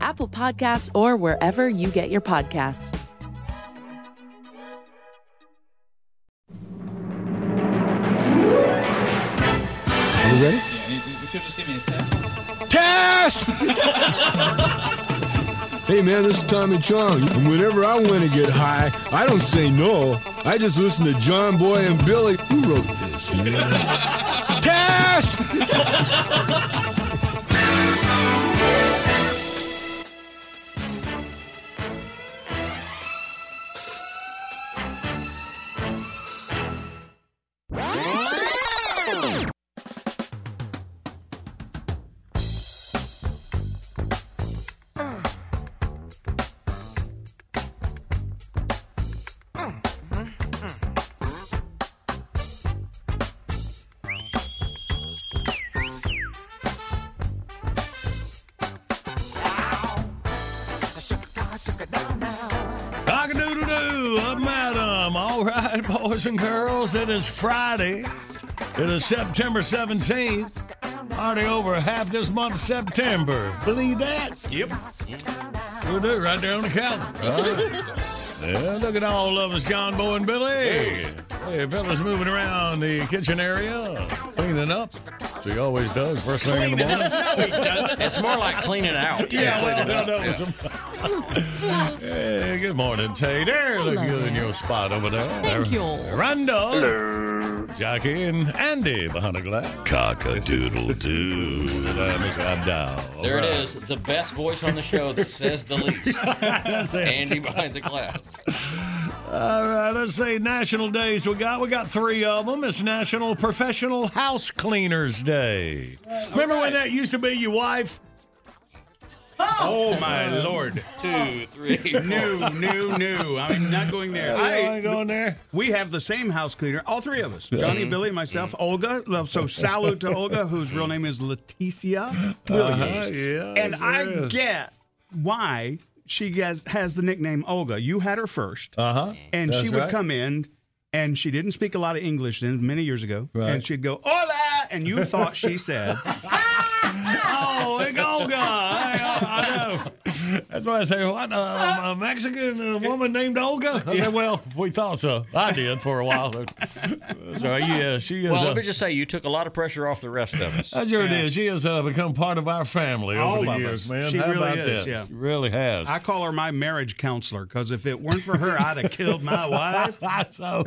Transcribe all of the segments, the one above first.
Apple Podcasts, or wherever you get your podcasts. Are you ready? Test! hey man, this is Tommy Chong. And whenever I want to get high, I don't say no. I just listen to John Boy and Billy. Who wrote this? Man? Test! Boys and girls, it is Friday. It is September 17th. Already over half this month September. Believe that? Yep. We'll do right there on the calendar. Right. Yeah, look at all of us, John Boy and Billy. Hey, Billy's moving around the kitchen area, cleaning up. So he always does first thing in the morning. It's more like cleaning out. Yeah, well, cleaning that, up, that yeah. Hey, good morning, Tay. There, look good in your spot over there. Thank you. Randall. Hello. Jackie and Andy behind the glass. Cock-a-doodle-doo. Miss Abdow. There it All right. is, the best voice on the show that says the least. Andy behind the glass. All right, let's see. National days we got. We got three of them. It's National Professional House Cleaners Day. Remember when that used to be your wife? Oh my lord! Two, three, new, new, new. I'm not going there. I ain't going there. We have the same house cleaner, all three of us: Johnny, Billy, myself, Olga. So salute to Olga, whose real name is Leticia Williams. Uh-huh, yeah, and I yes. get why she has, has the nickname Olga. You had her first, Uh huh. and she would come in. And she didn't speak a lot of English then, many years ago. Right. And she'd go, "Hola," and you thought she said, Oh, it's Olga. That's why I say, what, uh, a Mexican uh, woman named Olga? I said, well, we thought so. I did for a while. so, yeah, she is. Well, uh, let me just say, you took a lot of pressure off the rest of us. I sure did. She has uh, become part of our family All over the of years, us. man. She How really about is, that? yeah. She really has. I call her my marriage counselor because if it weren't for her, I'd have killed my wife. so,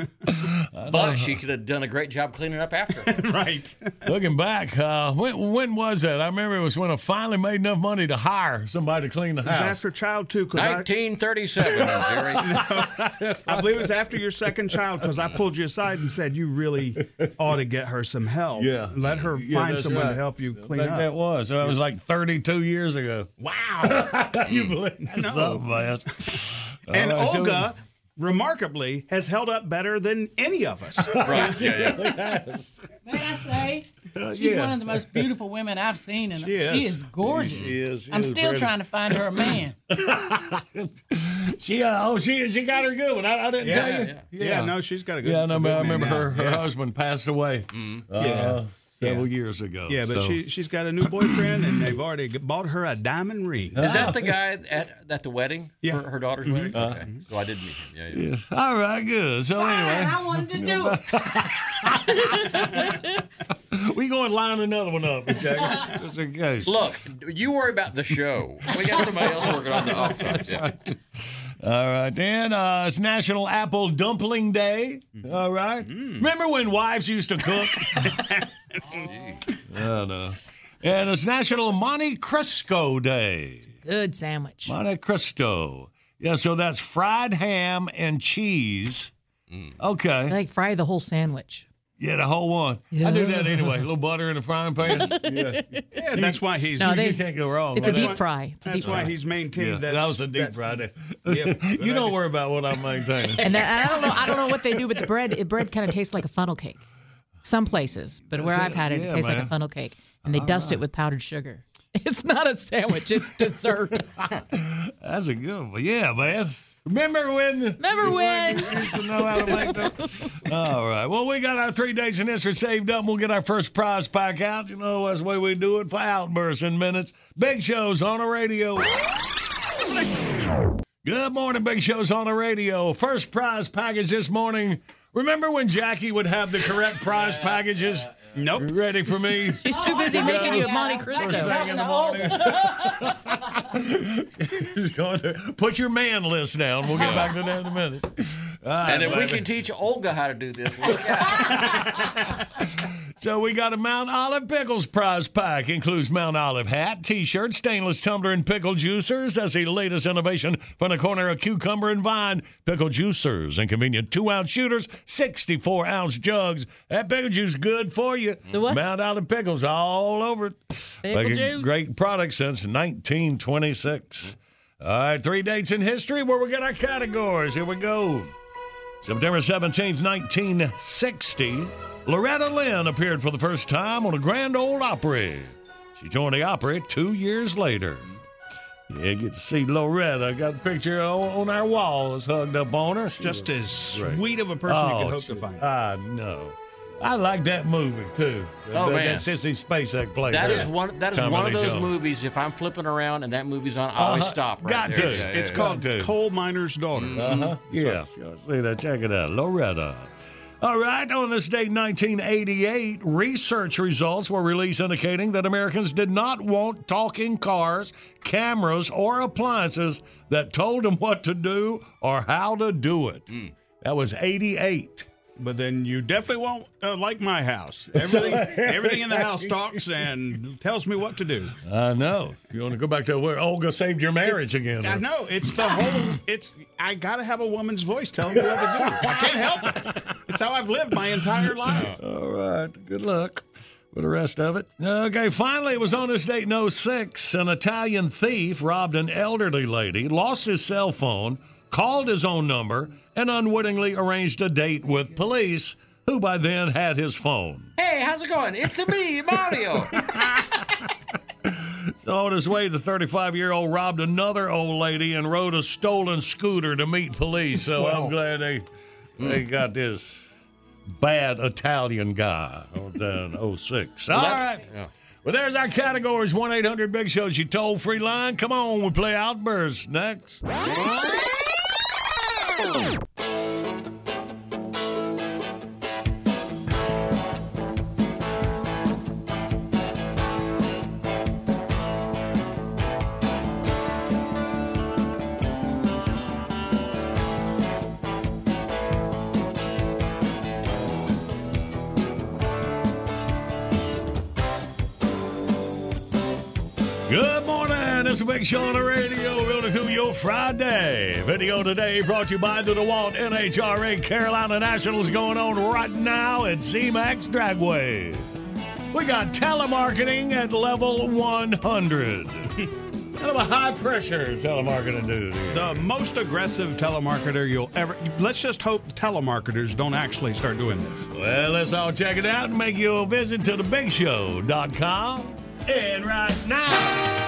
But she could have done a great job cleaning up after. right. looking back, uh, when, when was that? I remember it was when I finally made enough money to hire somebody to clean the house. After child two because I, 1937, Jerry. I believe it was after your second child because I pulled you aside and said you really ought to get her some help. Yeah. let her Yeah, find someone right. to help you clean think up. that was. That was like 32 years ago. wow. you believe that's No. something, man. and All right, so Olga remarkably has held up better than any of us. Right. Yeah, yeah. May I say, she's yeah. one of the most beautiful women I've seen, and She she is. is, gorgeous. She is. She I'm is still pretty. trying to find her a man. She, uh, oh, she, she got her good one. I, I didn't Yeah, tell you. yeah. Yeah, no, she's got a good- one. Yeah, no, a I good remember man her. now. Her Yeah. husband passed away. Uh, Yeah. Several years ago. Yeah, but so- she she's got a new boyfriend, and they've already bought her a diamond ring. Is that oh. the guy at, at the wedding? Yeah. Her, her daughter's mm-hmm. wedding? Uh-huh. Okay. So I did meet him. Yeah, yeah. Yeah. All right, good. So anyway, I wanted to do it. we going to line another one up, okay? Just in case. Look, you worry about the show. We got somebody else working on the offside. Yeah. All right, Dan. uh, it's National Apple Dumpling Day. All right. Remember when wives used to cook? oh no. And it's National Monte Cristo Day. Good sandwich. Monte Cristo. Yeah, so that's fried ham and cheese. Okay. Like fry the whole sandwich. Yeah, the whole one. I do that anyway. A little butter in the frying pan. Yeah. Yeah, that's why he's. No, they- you can't go wrong. It's a deep that. fry. It's a that's deep why fry. he's maintained Yeah, that. that was a deep that- fry day. Yeah, you don't worry about what I'm maintaining. And that, I don't know. I don't know what they do, but the bread, it, bread kind of tastes like a funnel cake. Some places, but where Does I've had it, Yeah, it tastes like a funnel cake, and they dust it with powdered sugar. It's not a sandwich; it's dessert. That's a good one. Yeah, man. Remember when? Remember when? used to know how to make those? All right. Well, we got our three days in history saved up. We'll get our first prize pack out. You know, that's the way we do it for outbursts in minutes. Big shows on the radio. Good morning, Big Shows on the radio. First prize package this morning. Remember when Jackie would have the correct prize packages? Nope. Ready for me? She's too busy oh, making you a Monte Cristo. First Cristo. thing in the morning. He's going to put your man list down. We'll get back to that in a minute. All right, And if we can teach Olga how to do this, look out. So we got a Mount Olive Pickles prize pack. Includes Mount Olive hat, T-shirt, stainless tumbler, and pickle juicers. That's the latest innovation from the corner of cucumber and vine. Pickle juicers and convenient two-ounce shooters, 64-ounce jugs. That pickle juice good for you. The what? Mount Olive Pickles all over it. Pickle Like juice. Great product since 1926. All right, three dates in history where we get our categories. Here we go. September 17th, 1960, Loretta Lynn appeared for the first time on a Grand Ole Opry. She joined the Opry two years later. Yeah, get to see Loretta. Got a picture on, on our wall. It's hugged up on her. She Just as great. sweet of a person you Oh, could hope to find. I know. I like that movie too. Oh, that, man. that Sissy Spacek played. That there. is one. That is Tommy one of those Jones. movies. If I'm flipping around and that movie's on, I always Uh-huh. stop. Right Got there. to. Yeah, yeah, It's yeah. called Got. Coal Miner's Daughter. Uh-huh. Yeah. if see that, check it out. Loretta. All right, on this date, 1988, research results were released indicating that Americans did not want talking cars, cameras, or appliances that told them what to do or how to do it. Hmm. That was 88. But then you definitely won't uh, like my house. Everything, everything in the house talks and tells me what to do. I know. You want to go back to where Olga saved your marriage again. I know it's the whole. It's I gotta have a woman's voice telling me what to do. I can't help it. It's how I've lived my entire life. All right. Good luck with the rest of it. Okay, finally, it was on this date in 06. An Italian thief robbed an elderly lady, lost his cell phone, called his own number, and unwittingly arranged a date with police, who by then had his phone. Hey, how's it going? It's me, Mario. So on his way, the 35 year old robbed another old lady and rode a stolen scooter to meet police. So I'm glad they they mm. got this bad Italian guy on 06. All right. yeah. Well, there's our categories 1 800 Big Shows, you toll free line. Come on, we play Outburst next. Good morning. Big show on the radio. Going to your Friday. Video today brought to you by the DeWalt NHRA Carolina Nationals going on right now at ZMAX Dragway. We got telemarketing at level 100. Kind of a high pressure telemarketing dude. The most aggressive telemarketer you'll ever. Let's just hope telemarketers don't actually start doing this. Well, let's all check it out and make you a visit to thebigshow.com. And right now,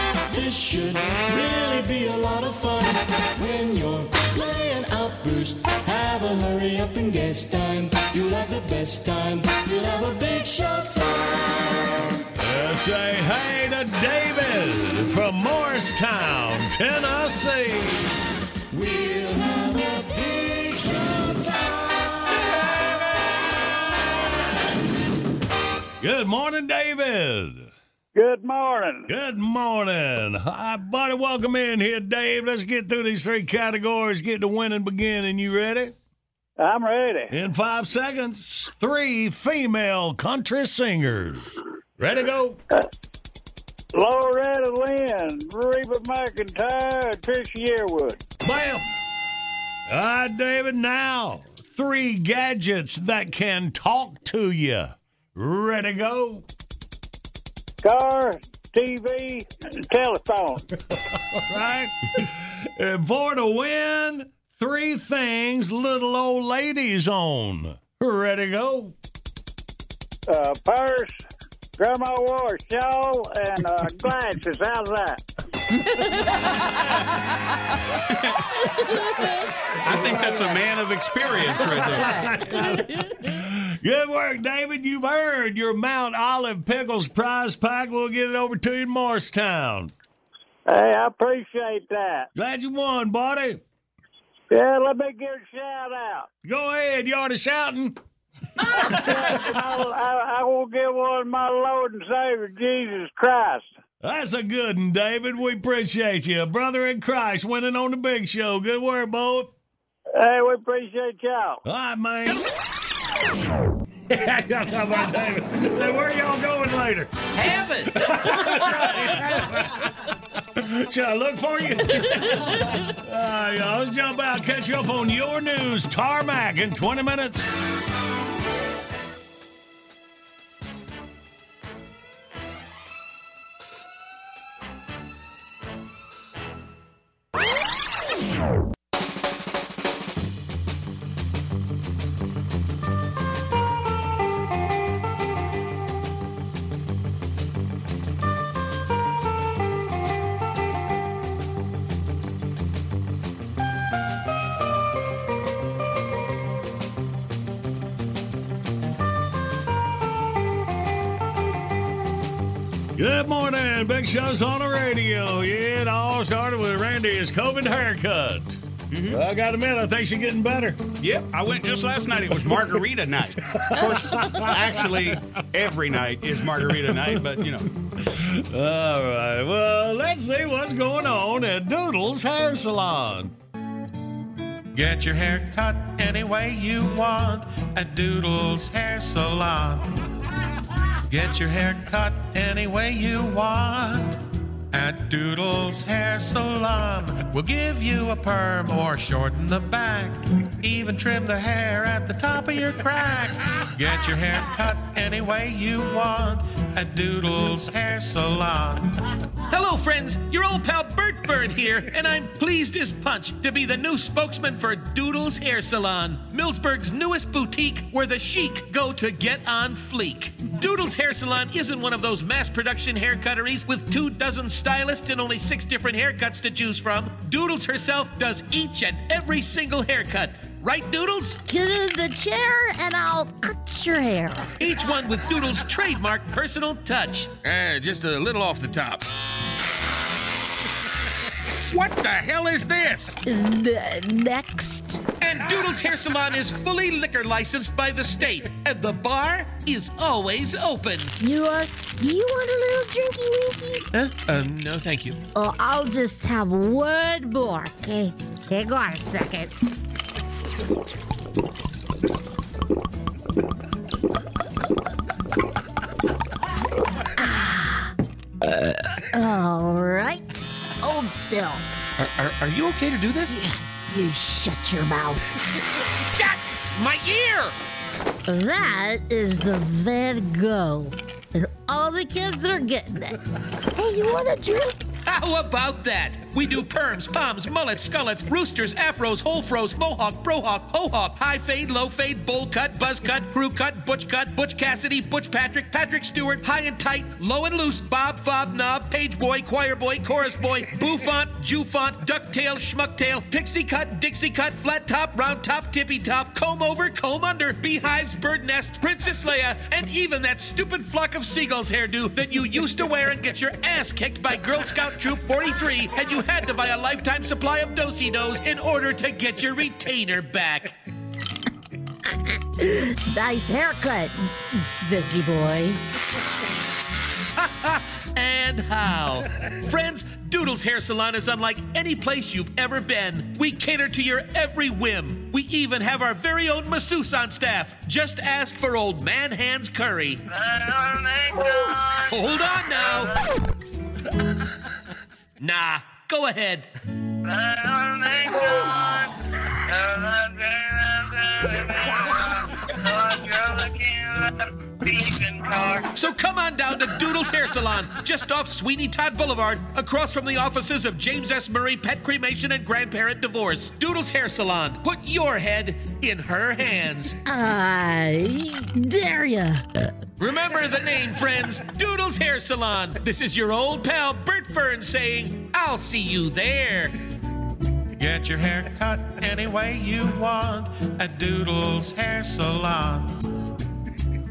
This should really be a lot of fun. When you're playing Outburst, have a hurry up and guess time. You'll have the best time. You'll have a big show time. Let's uh, say hey to David from Morristown, Tennessee. We'll have a big show time. Good morning, David. Good morning. Good morning. Hi, buddy. Welcome in here, Dave. Let's get through these three categories. Get the winning beginning. You ready? I'm ready. In five seconds, three female country singers. Ready to go? Loretta Lynn, Reba McEntire, Trisha Yearwood. Bam! All right, David, now three gadgets that can talk to you. Ready to go? Car, TV, and telephone. right? For the win, three things little old ladies own. Ready to go? Uh, purse, grandma wore a shawl, and uh, glasses. How's that? I think that's a man of experience right there. Good work, David. You've earned your Mount Olive Pickles prize pack. We'll get it over to you in Morristown. Hey, I appreciate that. Glad you won, buddy. Yeah, let me give a shout out. Go ahead. You already shouting? I, I, I will give one my Lord and Savior, Jesus Christ. That's a good one, David. We appreciate you. Brother in Christ winning on the big show. Good work, boy. Hey, we appreciate y'all. All right, man. How about David? Say, where y'all going later? Heaven. Should I look for you? uh, yeah, let's jump out, catch you up on your news, Tarmac, in 20 minutes. Morning. Big Show's on the radio. Yeah, it all started with Randy's COVID haircut. Mm-hmm. Well, I got to admit, I think she's getting better. Yep, I went just last night. It was margarita night. Of course, actually, every night is margarita night, but you know. All right. Well, let's see what's going on at Doodle's Hair Salon. Get your hair cut any way you want at Doodle's Hair Salon. Get your hair cut any way you want at Doodle's Hair Salon. We'll give you a perm or shorten the back, even trim the hair at the top of your crack. Get your hair cut any way you want at Doodle's Hair Salon. Hello, friends. Your old pal Bert Bird here, and I'm pleased as punch to be the new spokesman for Doodle's Hair Salon, Millsburg's newest boutique where the chic go to get on fleek. Doodle's Hair Salon isn't one of those mass production hair cutteries with two dozen stylists and only six different haircuts to choose from. Doodles herself does each and every single haircut. Right, Doodles? Get in the chair and I'll cut your hair. Each one with Doodle's trademark personal touch. Uh, just a little off the top. What the hell is this? The next. And Doodle's Hair Salon is fully liquor licensed by the state, and the bar is always open. You are. Do you want a little drinky winky? Huh? Uh, no, thank you. Oh, I'll just have one more. Okay. Hang on a second. All right. Old Bill, Are, are, are you okay to do this? you shut your mouth. Shut my ear! That is the Van Gogh. And all the kids are getting it. Hey, you want a drink? How about that? We do perms, palms, mullets, skullets, roosters, afros, whole froze, mohawk, brohawk, hohawk, high fade, low fade, bowl cut, buzz cut, crew cut, butch cut, butch Cassidy, butch Patrick, Patrick Stewart, high and tight, low and loose, bob, fob, knob, page boy, choir boy, chorus boy, bouffant, jewfont, ducktail, schmucktail, pixie cut, dixie cut, flat top, round top, tippy top, comb over, comb under, beehives, bird nests, Princess Leia, and even that stupid flock of seagulls hairdo that you used to wear and get your ass kicked by Girl Scout Troop 43, and you had to buy a lifetime supply of do-si-dos in order to get your retainer back. Nice haircut, busy boy. and how. Friends, Doodle's Hair Salon is unlike any place you've ever been. We cater to your every whim. We even have our very own masseuse on staff. Just ask for old Man Hands Curry. Hold on now. Nah, go ahead. Oh, So come on down to Doodle's Hair Salon, just off Sweeney Todd Boulevard, across from the offices of James S. Murray Pet Cremation and Grandparent Divorce. Doodle's Hair Salon. Put your head in her hands. I dare ya. Remember the name, friends. Doodle's Hair Salon. This is your old pal Bert Fern saying, I'll see you there. Get your hair cut any way you want at Doodle's Hair Salon.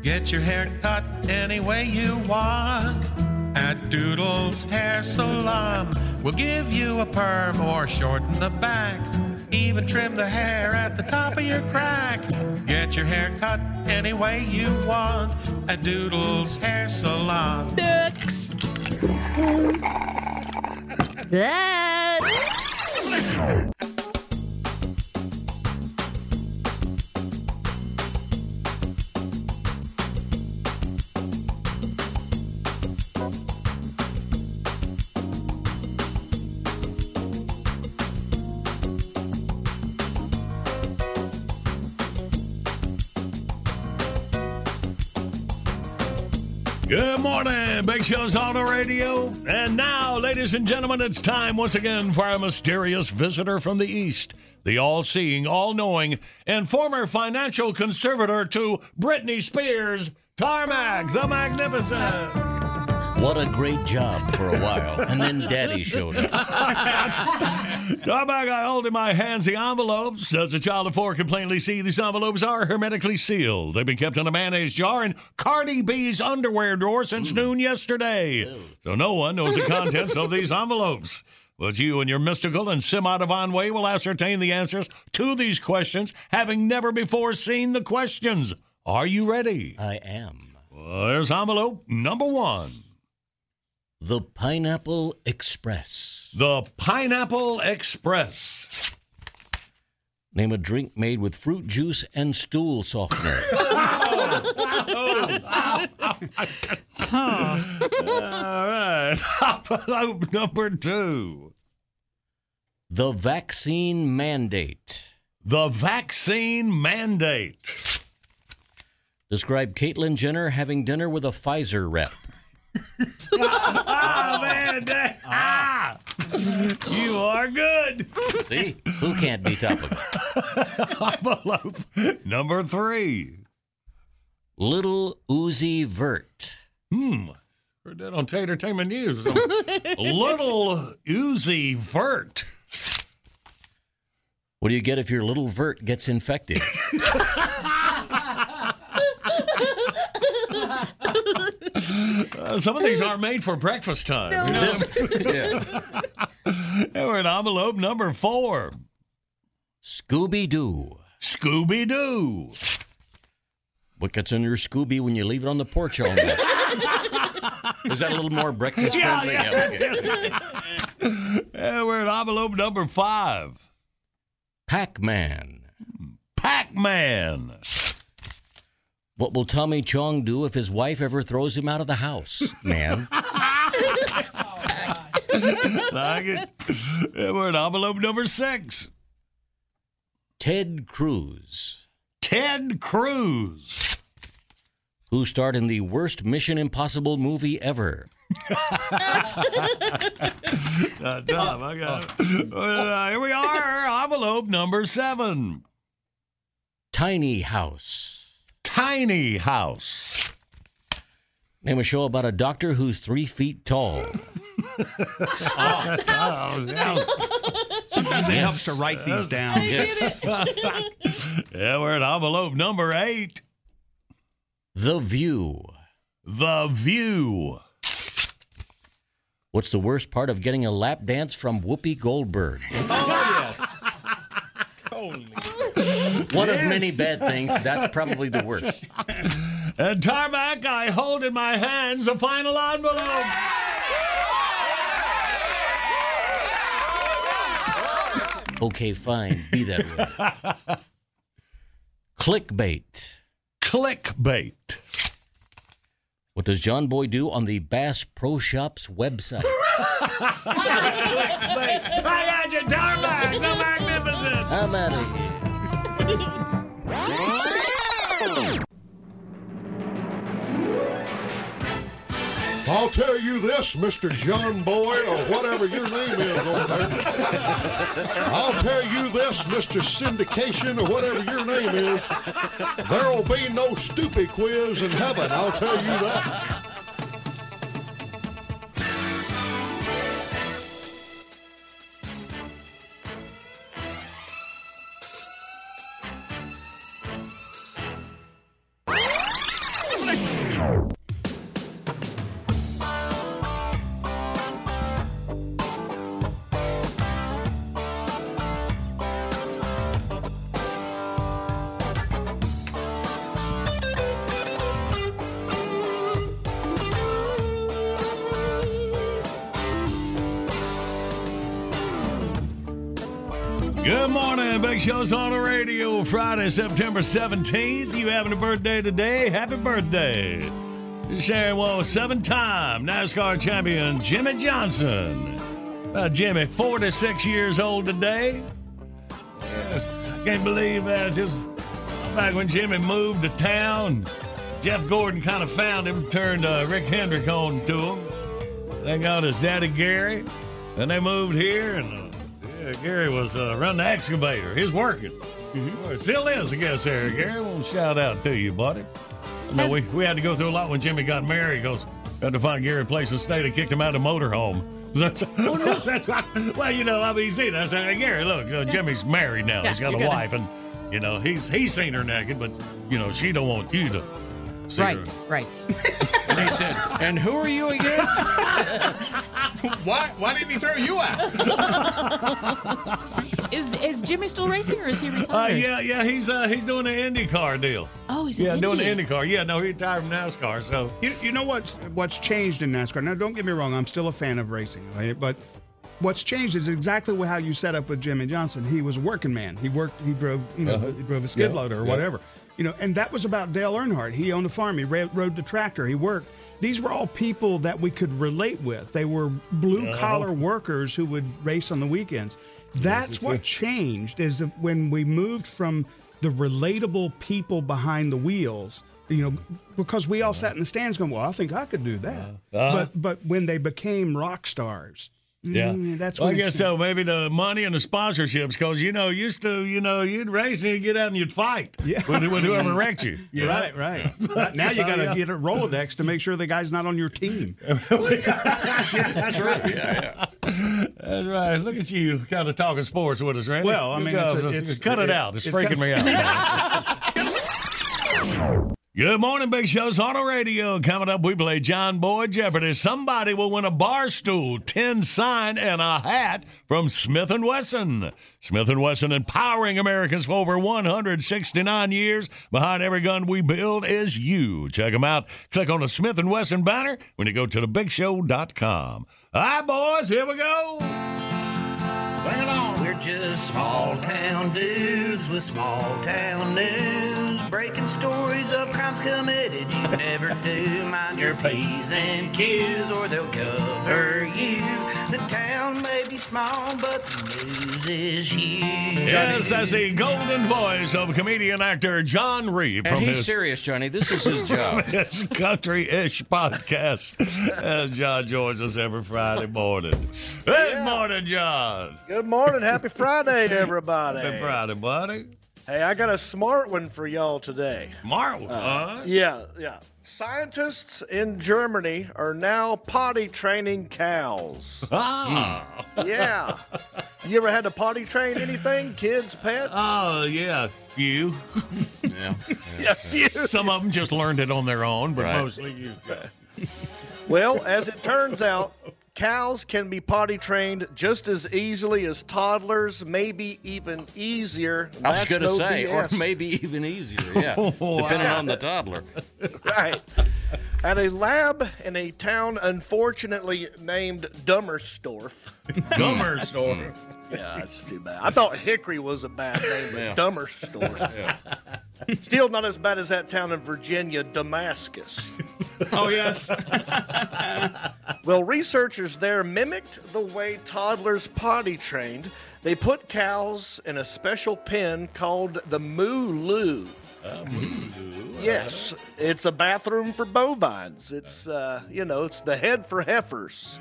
Get your hair cut any way you want at Doodle's Hair Salon. We'll give you a perm or shorten the back, even trim the hair at the top of your crack. Get your hair cut any way you want at Doodle's Hair Salon. That. Morning, Big Show's on the radio. And now, ladies and gentlemen, it's time once again for our mysterious visitor from the East, the all seeing, all knowing, and former financial conservator to Britney Spears, Tarmac the Magnificent. What a great job for a while. And then Daddy showed up. Tarmac, I hold in my hands the envelopes. As a child of four can plainly see, these envelopes are hermetically sealed. They've been kept in a mayonnaise jar in Cardi B's underwear drawer since hmm. noon yesterday. So no one knows the contents of these envelopes. But you and your mystical and semi-divine way will ascertain the answers to these questions, having never before seen the questions. Are you ready? I am. Well, there's envelope number one. The Pineapple Express. The Pineapple Express. Name a drink made with fruit juice and stool softener. All right. Envelope number two. The vaccine mandate. The vaccine mandate. Describe Caitlyn Jenner having dinner with a Pfizer rep. oh, man. that- ah, you are good. See? Who can't be topical? Envelope number three. Little Uzi Vert. Hmm. Heard that on Tatertainment News. Little Uzi Vert. What do you get if your little Vert gets infected? Uh, some of these aren't made for breakfast time. You know? yeah. And we're in envelope number four. Scooby Doo. Scooby Doo. What gets in your Scooby when you leave it on the porch all night? Is that a little more breakfast Yeah, friendly? yeah. okay. And we're in envelope number five. Pac Man. Pac Man. What will Tommy Chong do if his wife ever throws him out of the house, man? like it. We're at envelope number six. Ted Cruz. Ted Cruz. Who starred in the worst Mission Impossible movie ever? Uh, Tom, I got it. Uh, here we are, envelope number seven. Tiny House. Tiny House. Name a show about a doctor who's three feet tall. Oh, oh yeah. Sometimes it helps to write these down. yeah, we're at envelope number eight. The View. The View. What's the worst part of getting a lap dance from Whoopi Goldberg? Oh, yes. Holy. One of many bad things. That's probably the worst. And Tarmac, I hold in my hands the final envelope. Okay, fine. Be that way. Clickbait. Clickbait. What does John Boy do on the Bass Pro Shops website? I got you, Tarmac, the magnificent. I'm out of here. I'll tell you this, Mr. John Boy, or whatever your name is over there. I'll tell you this, Mr. Syndication, or whatever your name is. There'll be no stupid quiz in heaven, I'll tell you that. Good morning, Big Show's on the radio. Friday, September 17th. You having a birthday today? Happy birthday. Sharing one seven time NASCAR champion Jimmie Johnson. Uh, Jimmy, 46 years old today. I can't believe that. Just back when Jimmy moved to town, Jeff Gordon kind of found him, turned uh, Rick Hendrick on to him. They got his daddy Gary, and they moved here, and uh, yeah, Gary was uh, running the excavator. He's working. Well, Still is, I guess, there, Gary. Well, shout out to you, buddy. No, we, we had to go through a lot when Jimmy got married because we had to find Gary a place to stay. They kicked him out of the motorhome. well, you know, I mean, you see, I said, hey, Gary, look, uh, Jimmy's married now. Yeah, he's got a gonna- wife, and you know, he's he's seen her naked, but you know, she don't want you to see her. Right, right. And he said, And who are you again? why, why didn't he throw you out? is is Jimmy still racing or is he Uh, retired? yeah, yeah, he's uh, he's doing the IndyCar deal. Oh, he's an yeah, doing the IndyCar. Yeah, no, he retired from NASCAR. So You, you know what's what's changed in NASCAR? Now, don't get me wrong. I'm still a fan of racing, right? but what's changed is exactly how you set up with Jimmie Johnson. He was a working man. He worked. He drove. You know, Uh-huh. he drove a skid Yeah, loader or yeah. whatever. You know, and that was about Dale Earnhardt. He owned a farm. He ra- rode the tractor. He worked. These were all people that we could relate with. They were blue uh-huh. collar workers who would race on the weekends. That's what changed is when we moved from the relatable people behind the wheels, you know, because we all uh-huh. sat in the stands going, "Well, I think I could do that." Uh-huh. uh-huh. But but when they became rock stars, Yeah, mm, that's Well, I guess so. Maybe the money and the sponsorships, because you know, used to, you know, you'd race and you'd get out and you'd fight Yeah. with, with whoever wrecked you. you know? Right, right. now you got to yeah. get a Rolodex to make sure the guy's not on your team. That's right. Yeah, yeah. That's right. Look at you, kind of talking sports with us, right? Well, I mean, it's a- it's- cut it, it- out. It's, it's freaking kinda- me out. Good morning, Big Show's Auto Radio. Coming up, we play John Boy Jeopardy. Somebody will win a bar stool, tin sign, and a hat from Smith & Wesson. Smith & Wesson empowering Americans for over 169 years. Behind every gun we build is you. Check them out. Click on the Smith & Wesson banner when you go to thebigshow.com. All right, boys, here we go. Bring it on. Just small town dudes with small town news, breaking stories of crimes committed you never do. Mind your P's and Q's, or they'll cover you. The town may be small, but the news is huge. Yes, as the golden voice of comedian actor John Reep And from he's his serious, Johnny. This is his job. his country-ish podcast. As John joins us every Friday morning. Good morning, John. Good morning. Happy Friday, to everybody. Happy Friday, buddy. Hey, I got a smart one for y'all today. Smart one, Uh. Yeah, yeah. Scientists in Germany are now potty training cows. Ah. Yeah. You ever had to potty train anything? Kids, pets? Oh, yeah, few. yeah. Yeah, few. Some of them just learned it on their own, but Right. mostly you. Well, as it turns out, cows can be potty trained just as easily as toddlers, maybe even easier. I was going to no say, BS. or maybe even easier. Yeah, depending on the toddler. right. At a lab in a town unfortunately named Dummersdorf. Dummersdorf. Hmm. Yeah, that's too bad. I thought Hickory was a bad name, but Yeah. Dummersdorf. Yeah. Still not as bad as that town in Virginia, Damascus. Oh, yes. Well, researchers there mimicked the way toddlers potty trained. They put cows in a special pen called the moo loo. Yes, it's a bathroom for bovines. It's, uh, you know, it's the head for heifers.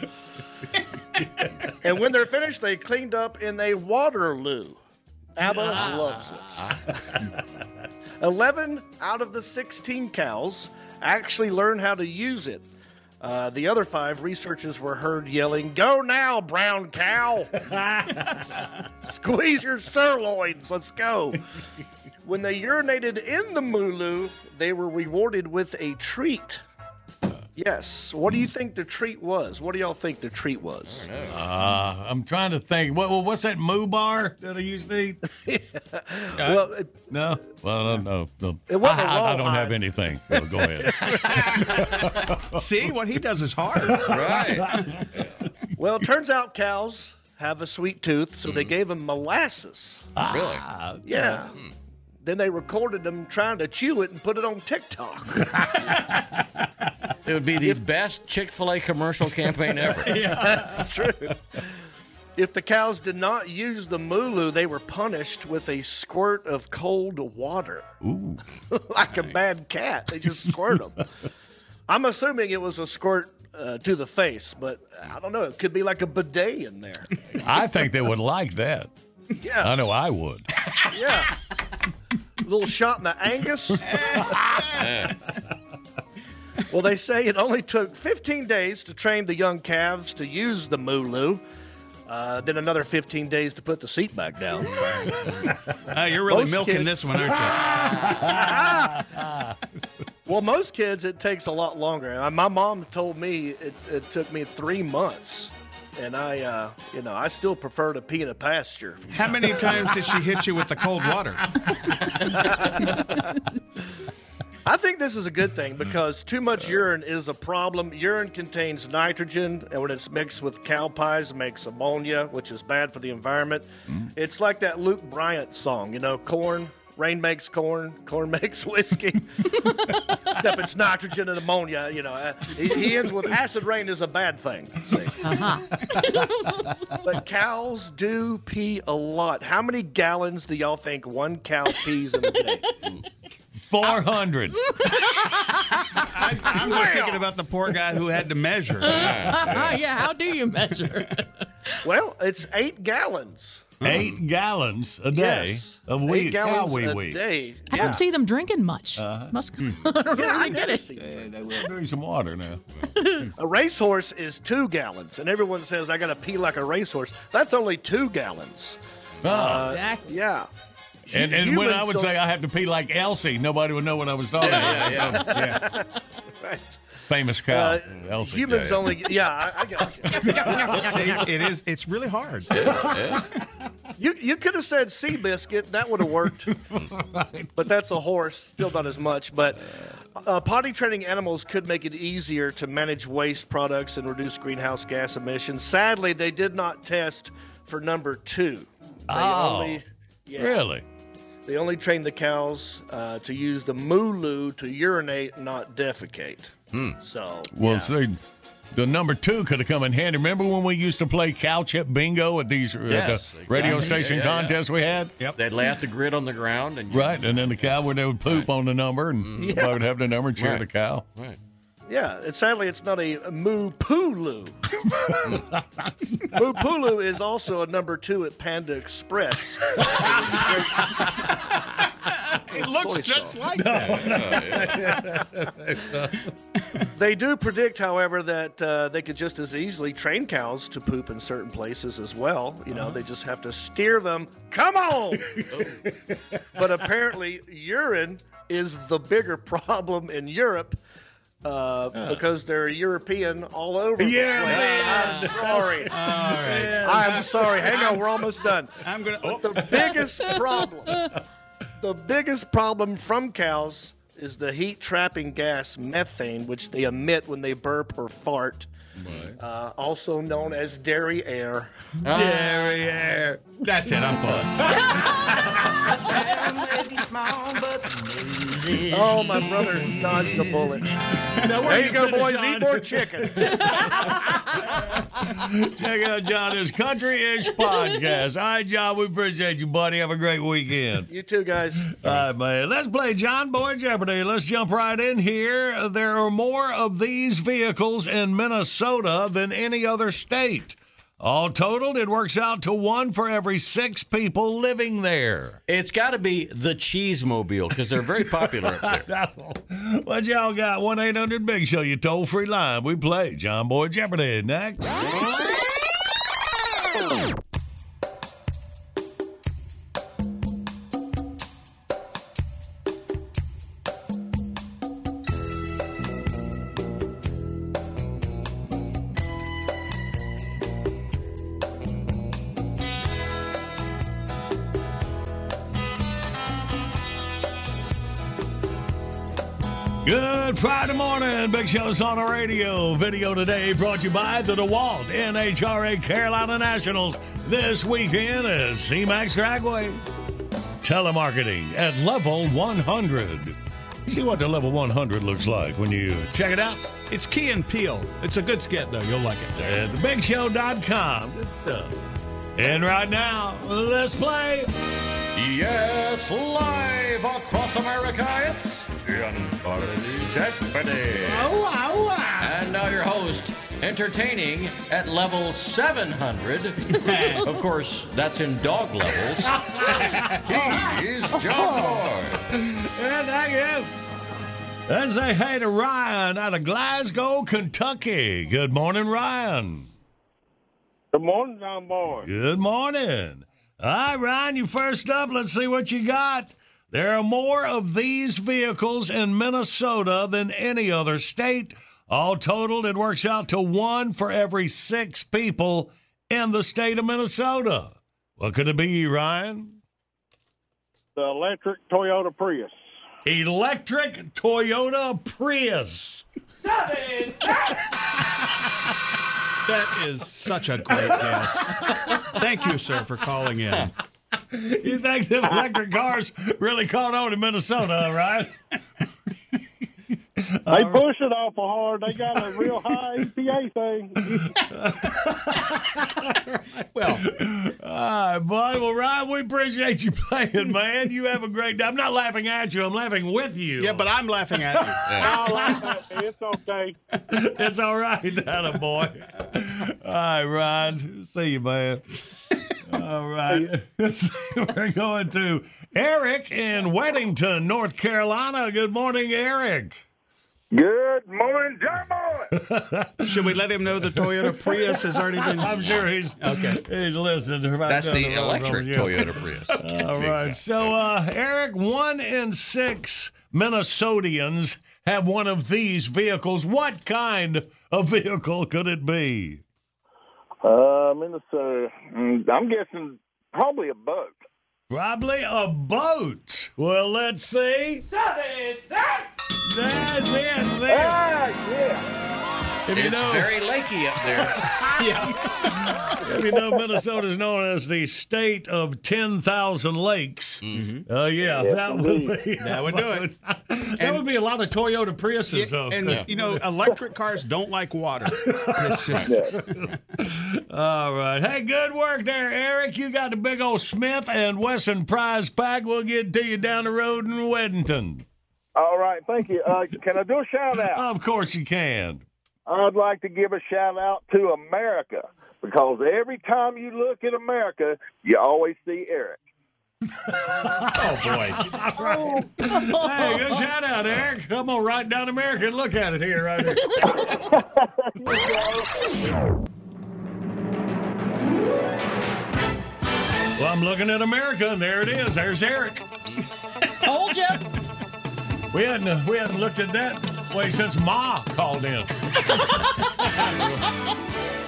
and when they're finished, they cleaned up in a Waterloo. ABBA loves it. 11 out of the 16 cows actually learned how to use it. Uh, the other five researchers were heard yelling, Go now, brown cow! Squeeze your sirloins, let's go. When they urinated in the MooLoo, they were rewarded with a treat. Yes. What do you think the treat was? What do y'all think the treat was? Uh, I'm trying to think. What, what- what's that moo bar that I used to eat? Well, no. Well, no, no. It wasn't I, I- I don't rawhide. have anything. So go ahead. See, what he does is hard. Right. Well, it turns out cows have a sweet tooth, so they mm. gave them molasses. Ah, really? Yeah. Hmm. Then they recorded them trying to chew it and put it on TikTok. It would be the best Chick fil A commercial campaign ever. That's true. If the cows did not use the MooLoo, they were punished with a squirt of cold water. Ooh. like a bad cat. They just squirt them. I'm assuming it was a squirt uh, to the face, but I don't know. It could be like a bidet in there. I think they would like that. Yeah. I know I would. Yeah. Little shot in the Angus. well, they say it only took 15 days to train the young calves to use the MooLoo. Uh, then another 15 days to put the seat back down. Uh, you're really Most milking kids- this one, aren't you? well, most kids, it takes a lot longer. Uh, My mom told me it, it took me three months. And I, uh, you know, I still prefer to pee in a pasture. How many times did she hit you with the cold water? I think this is a good thing because too much urine is a problem. Urine contains nitrogen, and when it's mixed with cow pies, it makes ammonia, which is bad for the environment. It's like that Luke Bryan song, you know, corn. Rain makes corn, corn makes whiskey. Except it's nitrogen and ammonia, you know. Uh, He, he ends with acid rain is a bad thing. See? but cows do pee a lot. How many gallons do y'all think one cow pees in a day? 400. I'm just thinking about the poor guy who had to measure. yeah, yeah, how do you measure? Well, it's eight gallons. Mm-hmm. Eight gallons a day Yes. of Eight wheat, cow gallons wee a wee. day. I don't see them drinking much. Uh-huh. Must hmm. I don't Yeah, I get it. see They will drink some water now. A racehorse is two gallons, and everyone says I got to pee like a racehorse. That's only two gallons. Oh. Uh, Exactly. Yeah. And, and when I would don't- say I have to pee like Elsie, nobody would know what I was talking about. Yeah, about. yeah, Yeah. Right. Famous cow, Uh, Elsie. humans yeah, yeah. only. Yeah, I, I got you. See, it is. It's really hard. You you could have said Seabiscuit. That would have worked. But that's a horse. Still not as much. But uh, potty training animals could make it easier to manage waste products and reduce greenhouse gas emissions. Sadly, they did not test for number two. They Oh, only, yeah, Really? They only trained the cows uh, to use the MooLoo to urinate, not defecate. Hmm. So Well, yeah. see, the number two could have come in handy. Remember when we used to play cow chip bingo at these Yes, the radio station Yeah, yeah, contests we had? Yep. They'd lay out the grid on the ground and Right, and then the cow would they would poop on the number, and. Mm-hmm. I would have the number and cheer Right. the cow. Right. Yeah, and sadly, it's not a moo pulu. moo pulu is also a number two at Panda Express. It looks just sauce. like that. They do predict, however, that uh, they could just as easily train cows to poop in certain places as well. You know, they just have to steer them. Come on! but apparently, urine is the bigger problem in Europe. Uh, because they're European all over the Yeah, place. man. I'm sorry. All right. I'm sorry. Hang on, we're almost done. I'm gonna. But the biggest problem, the biggest problem from cows is the heat trapping gas methane, which they emit when they burp or fart, uh, also known as dairy air. Dairy air. That's it. I'm Oh, my brother dodged a bullet. Now, there you go, boys. Eat more chicken. Check out John's his Country Ish podcast. All right, John, we appreciate you, buddy. Have a great weekend. You too, guys. All right, man. Let's play John Boy Jeopardy. Let's jump right in here. There are more of these vehicles in Minnesota than any other state. All totaled, it works out to one for every six people living there. It's got to be the Cheese Mobile because they're very popular up there. what y'all got? 1 800 Big Show, you toll free line. We play John Boy Jeopardy next. Friday morning. Big Show's on the radio. Video today brought to you by the DeWalt NHRA Carolina Nationals. This weekend is zMAX Dragway. Telemarketing at level 100. See what the level 100 looks like when you check it out. It's Key and Peele. It's a good skit, though. You'll like it. At thebigshow.com. Good stuff. And right now, let's play. Yes, live across America, it's John Boy Jeopardy. And now your host, entertaining at level 700. of course, that's in dog levels. He's John Boy. And thank you. Let's say hey to Ryan out of Glasgow, Kentucky. Good morning, Ryan. Good morning, John Boy. Good morning. All right, Ryan, you first up. Let's see what you got. There are more of these vehicles in Minnesota than any other state. All totaled, it works out to one for every six people in the state of Minnesota. What could it be, Ryan? The electric Toyota Prius. Electric Toyota Prius. That is such a great guess. Thank you, sir, for calling in. You think the electric cars really caught on in Minnesota, right? They um, push it awful hard. They got a real high EPA thing. Well, All right, bud. Well, Ryan, we appreciate you playing, man. You have a great day. I'm not laughing at you. I'm laughing with you. yeah, but I'm laughing at you. I'll laugh at me. It's okay. it's all right, that boy. All right, Ryan. See you, man. All right. We're going to Eric in Weddington, North Carolina. Good morning, Eric. Good morning, John Boy. Should we let him know the Toyota Prius has already been? I'm sure he's Okay. He's listening. Right That's down the road electric from. Toyota Prius. All right. So, uh, Eric, one in six Minnesotians have one of these vehicles. What kind of vehicle could it be? Uh, Minnesota. Mm, I'm guessing probably a boat. Probably a boat. Well, let's see. Southern is south. That's it. See? Ah, yeah. If you It's know- very lakey up there. If you know, Minnesota is known as the state of 10,000 lakes. Mm-hmm. Uh, yeah, Yes, that would be. That would do it. that would be a lot of Toyota Priuses. Yeah, up and there. you know, electric cars don't like water. It's just- All right. Hey, good work there, Eric. You got the big old Smith and Wesson prize pack. We'll get to you down the road in Weddington. All right, thank you. Uh, can I do a shout out? Of course you can. I'd like to give a shout out to America because every time you look at America, you always see Eric. Oh, boy. Right. Hey, good shout out, Eric. I'm to write down America and look at it here, right here. Well, I'm looking at America, and there it is. There's Eric. Told you. We hadn't we hadn't looked at that way since Ma called in.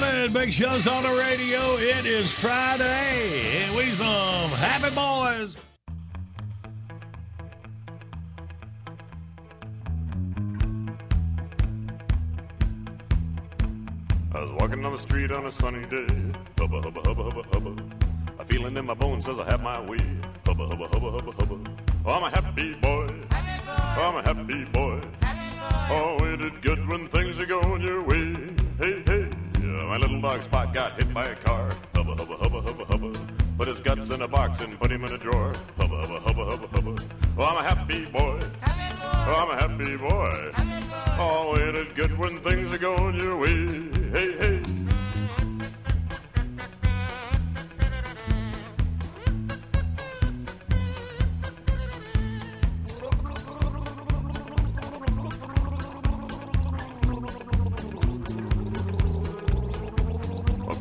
morning, Big Show's on the radio. It is Friday, and we some happy boys. I was walking down the street on a sunny day. Hubba, hubba, hubba, hubba, hubba. A feeling in my bones says I have my way. Hubba, hubba, hubba, hubba, hubba. Oh, I'm a happy boy. Oh, I'm a happy boy. Oh, ain't it good when things are going your way? Hey, my little dog Spot got hit by a car. Hubba, hubba, hubba, hubba, hubba. Put his guts in a box and put him in a drawer. Hubba, hubba, hubba, hubba, hubba. Oh, I'm a happy boy. Happy Oh, I'm a happy boy. happy boy. Oh, ain't it good when things are going your way? Hey, hey.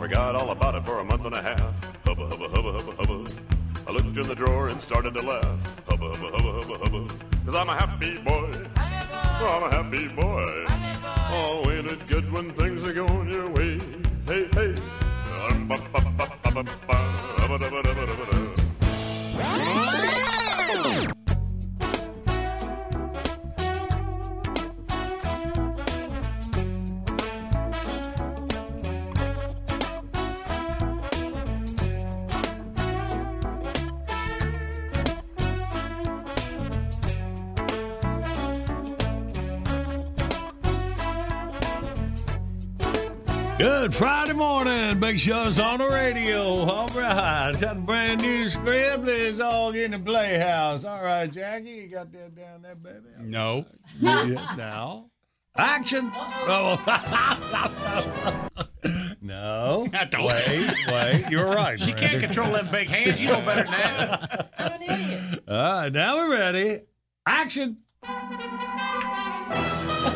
Forgot all about it for a month and a half. Hubba, hubba, hubba, hubba, hubba. I looked in the drawer and started to laugh. Hubba, hubba, hubba, hubba, hubba. Cause I'm a happy boy. Oh, I'm a happy boy. Oh, ain't it good when things are going your way? Hey, hey. Um, ba, ba, ba, ba, ba, ba, ba, ba, da, ba, da, ba, Good Friday morning. Big Show's on the radio. All right. Got a brand new script. It's all in the playhouse. All right, Jackie, you got that down there, baby? No. now. Action. Oh. no. Wait, wait. You're right. She Brandon. can't control them big hands. You know better than that. All right, now we're ready. Action.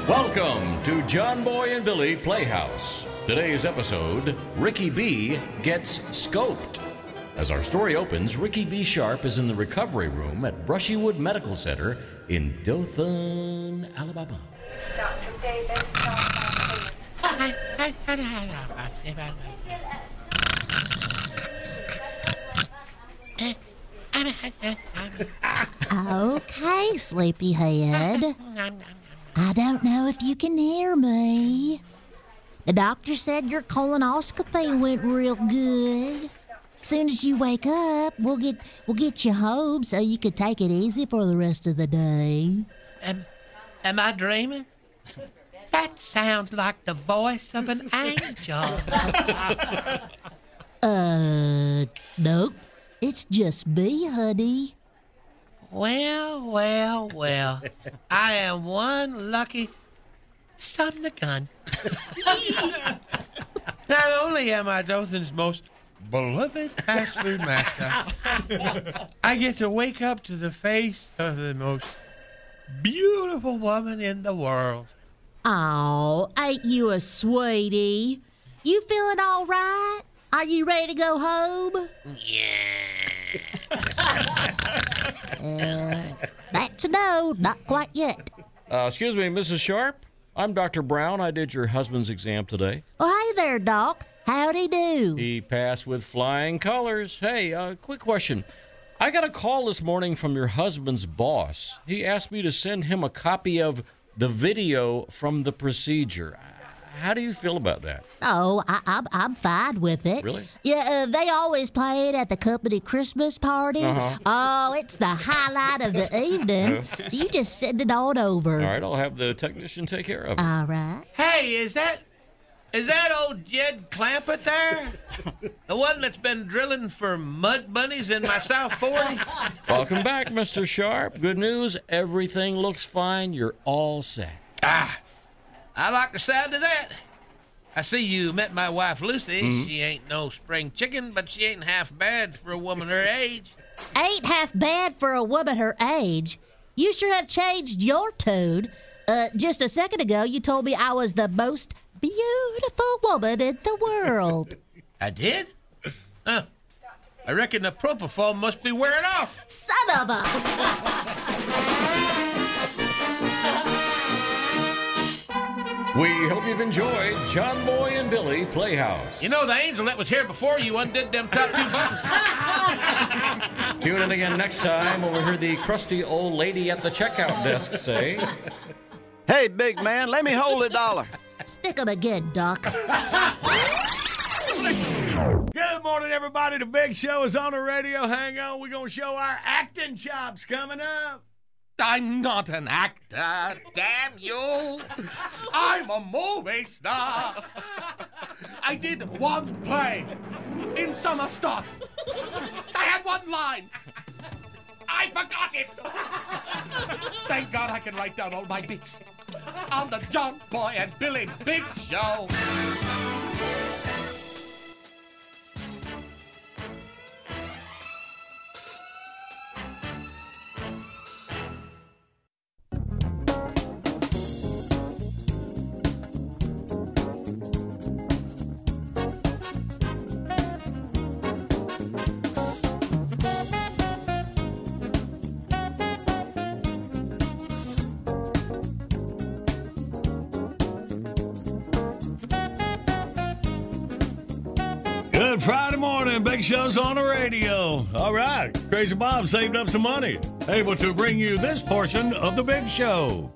Welcome to John Boy and Billy Playhouse. Today's episode Ricky B gets scoped. As our story opens, Ricky B. Sharp is in the recovery room at Brushywood Medical Center in Dothan, Alabama. Okay, sleepyhead. I don't know if you can hear me. The doctor said your colonoscopy went real good. Soon as you wake up, we'll get we'll get you home so you can take it easy for the rest of the day. Am, am I dreaming? That sounds like the voice of an angel. Uh, nope. It's just me, honey. Well, well, well. I am one lucky son of a gun. Not only am I Dothan's most beloved fast food master, I get to wake up to the face of the most beautiful woman in the world. Oh, ain't you a sweetie? You feeling all right? Are you ready to go home? Uh, that's a no, not quite yet. Uh, excuse me, Mrs. Sharp. I'm Dr. Brown. I did your husband's exam today. Oh, hey there, Doc. Howdy do. He passed with flying colors. Hey, uh, quick question. I got a call this morning from your husband's boss. He asked me to send him a copy of the video from the procedure. How do you feel about that? Oh, I, I'm I'm fine with it. Really? Yeah, uh, they always play it at the company Christmas party. Uh-huh. Oh, it's the highlight of the evening. so you just send it on over. All right, I'll have the technician take care of it. All right. Hey, is that is that old Jed Clampett there? the one that's been drilling for mud bunnies in my South 40? Welcome back, Mr. Sharp. Good news. Everything looks fine. You're all set. Ah, I like the sound of that. I see you met my wife Lucy. Mhm. She ain't no spring chicken, but she ain't half bad for a woman her age. Ain't half bad for a woman her age. You sure have changed your tune. Uh, just a second ago, you told me I was the most beautiful woman in the world. I did? Huh. I reckon the propofol must be wearing off. Son of a. We hope you've enjoyed John Boy and Billy Playhouse. You know, the angel that was here before you undid them top two buttons. Tune in again next time when we hear the crusty old lady at the checkout desk say, Hey, big man, let me hold a dollar. Stick 'em again, Doc. Good morning, everybody. The big show is on the radio. Hang on. We're going to show our acting chops coming up. I'm not an actor, damn you. I'm a movie star. I did one play in summer stock. I had one line. I forgot it. Thank God I can write down all my bits I'm the John Boy and Billy Big Show. Show's on the radio. All right. Crazy Bob saved up some money, able to bring you this portion of the big show.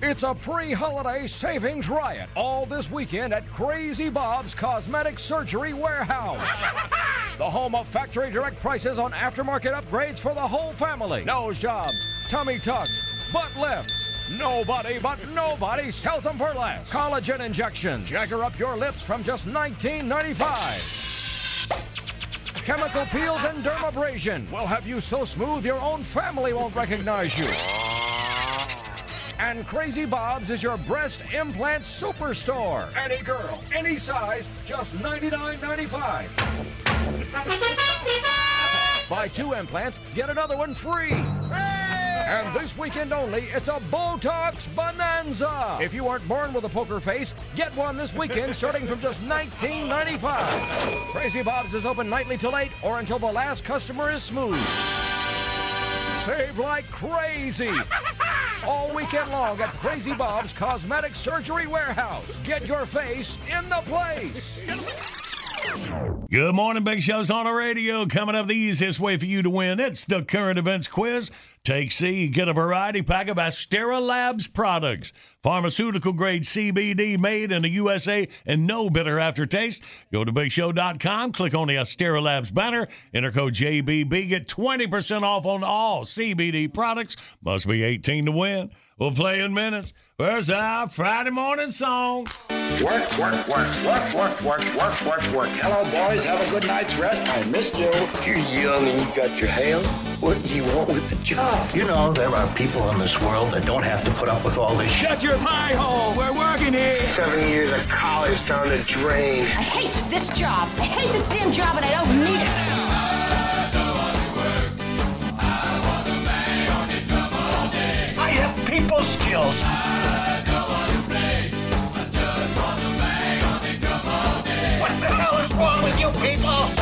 It's a pre holiday savings riot all this weekend at Crazy Bob's Cosmetic Surgery Warehouse. the home of factory direct prices on aftermarket upgrades for the whole family. Nose jobs, tummy tucks, butt lifts. Nobody but nobody sells them for less. Collagen injections. Jagger up your lips from just $19.95. Chemical peels and dermabrasion will have you so smooth your own family won't recognize you. And Crazy Bob's is your breast implant superstore. Any girl, any size, just $99.95. Buy two implants, get another one free. And this weekend only, it's a Botox Bonanza. If you aren't born with a poker face, get one this weekend starting from just $19.95. Crazy Bob's is open nightly till 8 or until the last customer is smooth. Save like crazy. All weekend long at Crazy Bob's Cosmetic Surgery Warehouse. Get your face in the place. Good morning, Big Show's on the radio. Coming up, the easiest way for you to win. It's the current events quiz. Take C, get a variety pack of Astera Labs products. Pharmaceutical grade CBD made in the USA and no bitter aftertaste. Go to bigshow.com, click on the Astera Labs banner, enter code JBB, get 20% off on all CBD products. Must be 18 to win. We'll play in minutes. Where's our Friday morning song? Work, work, work, work, work, work, work, work, work. Hello, boys. Have a good night's rest. I missed you. You're young and you got your hair. What do you want with the job? You know, there are people in this world that don't have to put up with all this. Shut your pie hole. We're working here. Seven years of college down the drain. I hate this job. I hate this damn job and I don't need it. I have people people skills. What the hell is wrong with you people?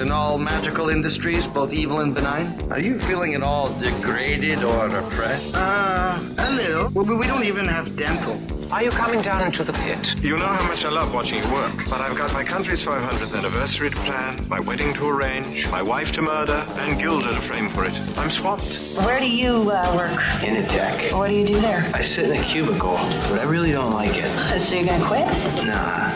Workers in all magical industries, both evil and benign. Are you feeling at all degraded or oppressed? Uh, a little. Well, we don't even have dental. Are you coming down into the pit? You know how much I love watching you work, but I've got my country's 500th anniversary to plan, my wedding to arrange, my wife to murder, and Gilda to frame for it. I'm swamped. Where do you uh, work? In a tech. What do you do there? I sit in a cubicle, but I really don't like it. So you're gonna quit? Nah,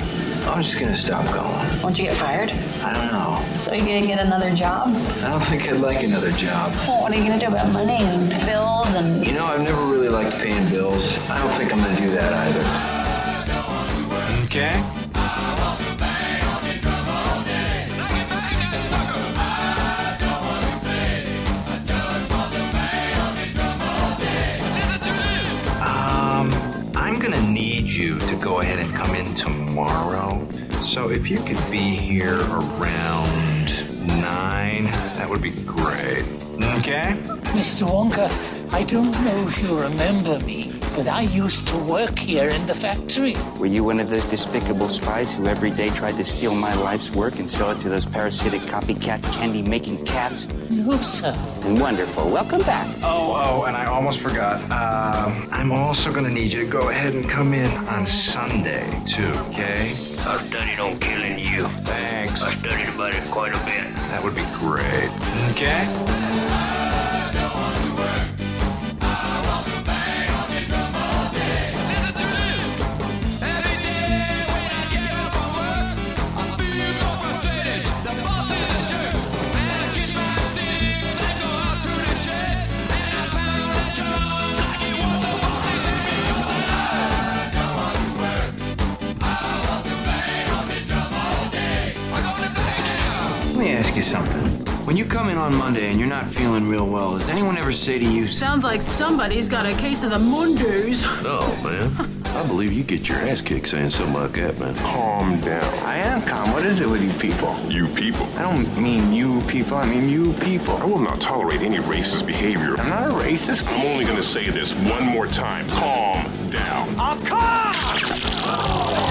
I'm just gonna stop going. Won't you get fired? I don't know. So you're gonna get another job? I don't think I'd like another job. Well, what are you gonna do about money and bills and? You know, I've never really liked paying bills. I don't think I'm gonna do that either. Okay? Um, I'm gonna need you to go ahead and come in tomorrow. So if you could be here around nine, that would be great. Okay? Mr. Wonka, I don't know if you remember me, but I used to work here in the factory. Were you one of those despicable spies who every day tried to steal my life's work and sell it to those parasitic copycat candy-making cats? No, sir. Wonderful. Welcome back. Oh, oh, and I almost forgot. Um, I'm also gonna need you to go ahead and come in on Sunday, too, okay? I studied on killing you. Thanks. I studied about it quite a bit. That would be great. Okay? Come in on Monday and you're not feeling real well, does anyone ever say to you, Sounds like somebody's got a case of the Mondays. Oh, man. I believe you get your ass kicked saying something like that, man. Calm down. I am calm. What is it with you people? You people. I don't mean you people. I mean you people. I will not tolerate any racist behavior. I'm not a racist. I'm only going to say this one more time. Calm down. I'm calm!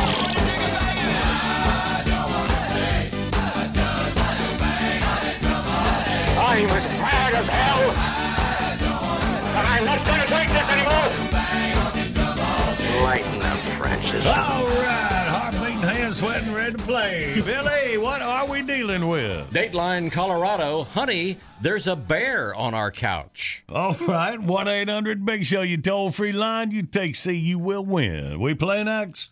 I'm as mad as hell. And I'm not gonna take this anymore. Lighten up, Francis. All right, heart beating, hands sweating, ready to play. Billy, what are we dealing with? Dateline, Colorado. Honey, there's a bear on our couch. All right, 1 800 Big Show, you toll free line. You take C, you will win. We play next.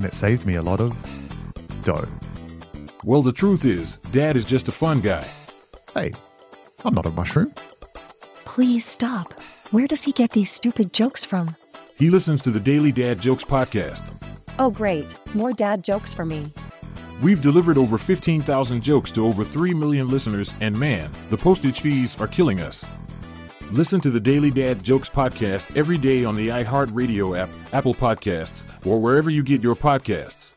And it saved me a lot of dough. Well, the truth is, Dad is just a fun guy. Hey, I'm not a mushroom. Please stop. Where does he get these stupid jokes from? He listens to the Daily Dad Jokes podcast. Oh, great. More dad jokes for me. We've delivered over 15,000 jokes to over 3 million listeners, and man, the postage fees are killing us. Listen to the Daily Dad Jokes podcast every day on the iHeartRadio app, Apple Podcasts, or wherever you get your podcasts.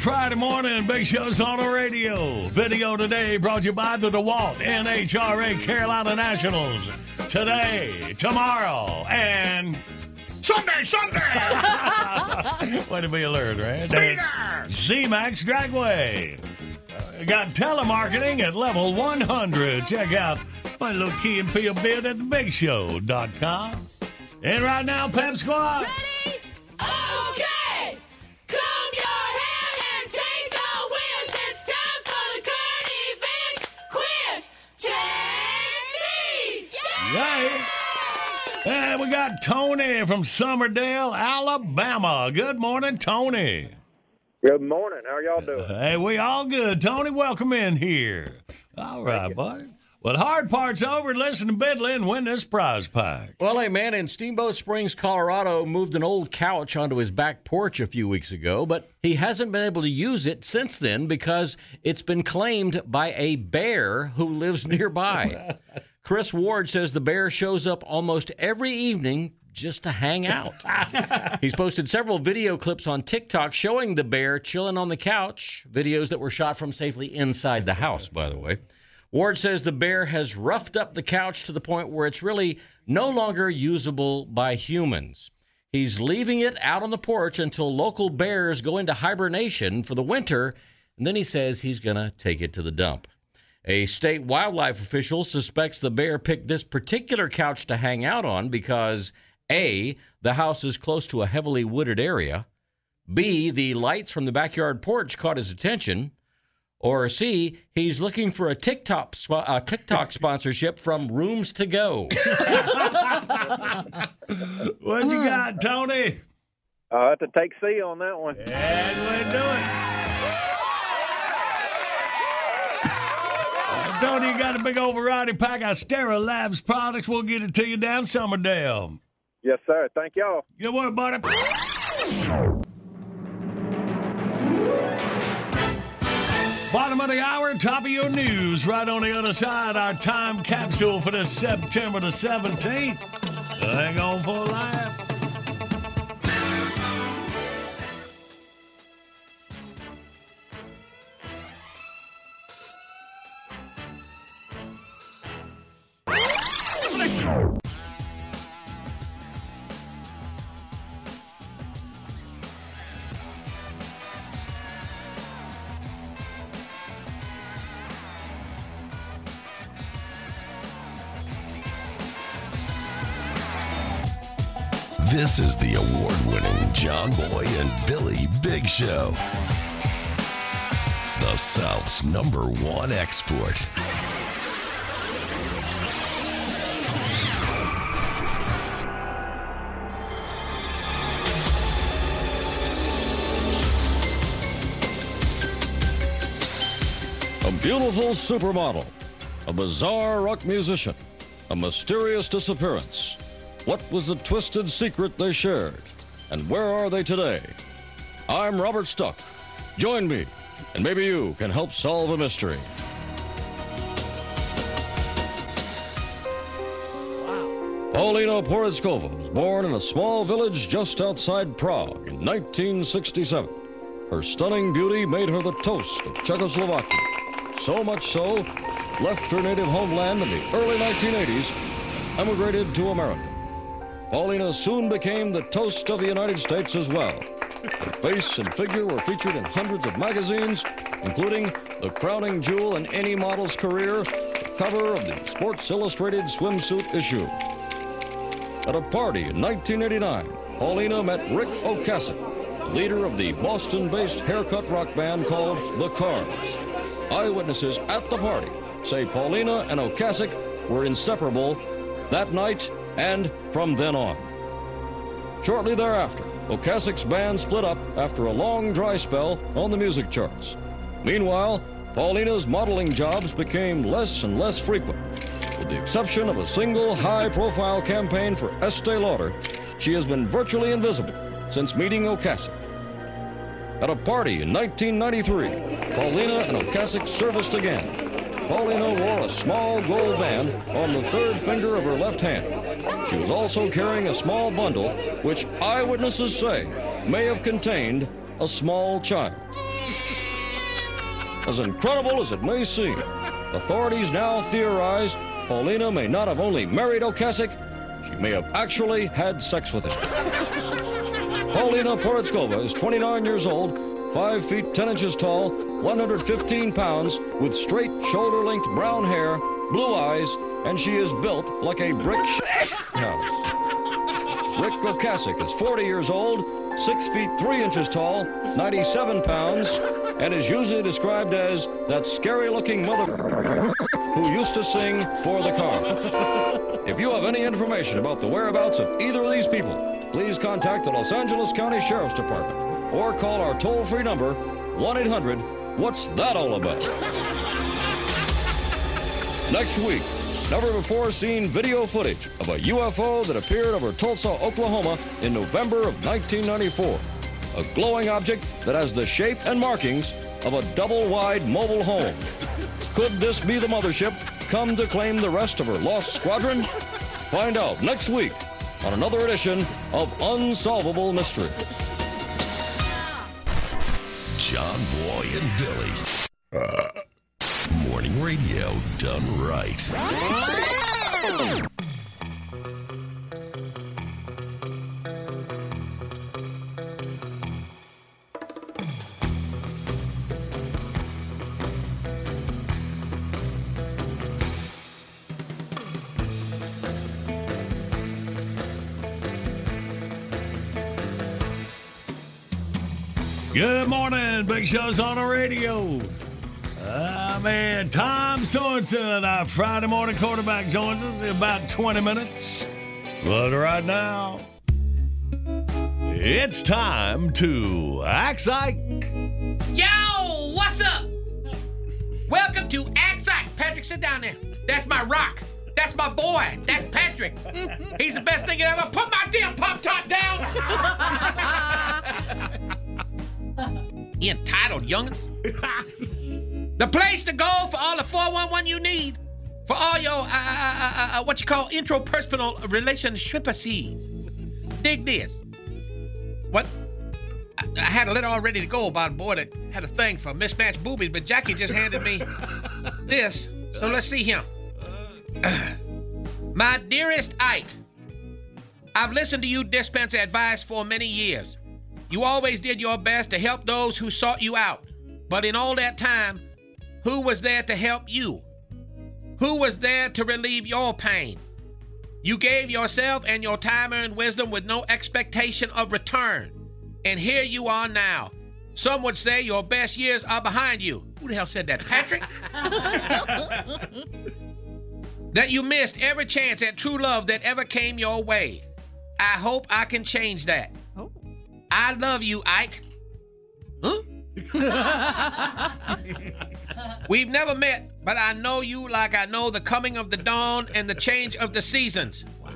Friday morning, Big Show's on the radio. Video today brought you by the DeWalt NHRA Carolina Nationals. Today, tomorrow, and Sunday, Sunday! way to be alert, right? Z-Max Dragway. Uh, got telemarketing at level 100. Check out my little Key and Peele bid at thebigshow.com. And right now, Pep Squad. Okay! And we got Tony from Summerdale, Alabama. Good morning, Tony. Good morning. How y'all doing? Hey, we all good. Tony, welcome in here. All right, buddy. Well, the hard part's over. Listen to Bidley and win this prize pack. Well, a man in Steamboat Springs, Colorado, moved an old couch onto his back porch a few weeks ago, but he hasn't been able to use it since then because it's been claimed by a bear who lives nearby. Chris Ward says the bear shows up almost every evening just to hang out. He's posted several video clips on TikTok showing the bear chilling on the couch, videos that were shot from safely inside the house, by the way. Ward says the bear has roughed up the couch to the point where it's really no longer usable by humans. He's leaving it out on the porch until local bears go into hibernation for the winter, and then he says he's going to take it to the dump. A state wildlife official suspects the bear picked this particular couch to hang out on because A, the house is close to a heavily wooded area, B, the lights from the backyard porch caught his attention, or C, he's looking for a TikTok spo- uh, TikTok sponsorship from Rooms to Go. What you got, Tony? I'll have to take C on that one. And we do it. Tony, you got a big old variety pack of Astera Labs products. We'll get it to you down Summerdale. Yes, sir. Thank y'all. Good work, buddy. Bottom of the hour, top of your news. Right on the other side, our time capsule for this September the 17th. Hang on for a This is the award winning John Boy and Billy Big Show. The South's number one export. A beautiful supermodel, a bizarre rock musician, a mysterious disappearance. What was the twisted secret they shared? and where are they today? I'm Robert Stuck. Join me, and maybe you can help solve a mystery. Paulina Porizkova was born in a small village just outside Prague in 1967. Her stunning beauty made her the toast of Czechoslovakia. So much so, she left her native homeland in the early 1980s and emigrated to America. Paulina soon became the toast of the United States as well. Her face and figure were featured in hundreds of magazines, including the crowning jewel in any model's career, the cover of the Sports Illustrated swimsuit issue. At a party in 1989, Paulina met Ric Ocasek, leader of the Boston-based haircut rock band called The Cars. Eyewitnesses at the party say Paulina and Ocasek were inseparable that night and from then on. Shortly thereafter, Ocasek's band split up after a long dry spell on the music charts. Meanwhile, Paulina's modeling jobs became less and less frequent. With the exception of a single high-profile campaign for Estee Lauder, she has been virtually invisible since meeting Ocasek. At a party in 1993, Paulina and Ocasek serviced again. Paulina wore a small gold band on the third finger of her left hand. She was also carrying a small bundle, which eyewitnesses say may have contained a small child. As incredible as it may seem, authorities now theorize Paulina may not have only married Ocasek, she may have actually had sex with him. Paulina Porizkova is 29 years old, 5 feet 10 inches tall, 115 pounds, with straight shoulder length brown hair, blue eyes, and she is built like a brick house. Ric Ocasek is 40 years old, 6 feet 3 inches tall, 97 pounds, and is usually described as that scary looking mother who used to sing for the cars. If you have any information about the whereabouts of either of these people, please contact the Los Angeles County Sheriff's Department or call our toll free number 1 800 What's That All About? Next week, never before seen video footage of a UFO that appeared over Tulsa, Oklahoma in November of 1994. A glowing object that has the shape and markings of a double wide mobile home. Could this be the mothership come to claim the rest of her lost squadron? Find out next week on another edition of Unsolvable Mysteries. John Boy and Billy. Uh, morning radio done right. Good morning, Big Show's on the radio. Man, Tom Sorensen, our Friday morning quarterback, joins us in about 20 minutes. But right now, it's time to act like. Yo, what's up? Welcome to Act Like. Patrick, sit down there. That's my rock. That's my boy. That's Patrick. He's the best thing that ever. Put my damn pop top down. you entitled youngins. the place to go for all the 411 you need. For all your, uh, uh, uh, what you call interpersonal relationships. Dig this. What? I, I had a letter all ready to go about a boy that had a thing for mismatched boobies, but Jackie just handed me this. So let's see him. My dearest Ike, I've listened to you dispense advice for many years. You always did your best to help those who sought you out. But in all that time, who was there to help you? Who was there to relieve your pain? You gave yourself and your time earned wisdom with no expectation of return. And here you are now. Some would say your best years are behind you. Who the hell said that? Patrick? that you missed every chance at true love that ever came your way. I hope I can change that. Oh. I love you, Ike. Huh? We've never met, but I know you like I know the coming of the dawn and the change of the seasons. Wow.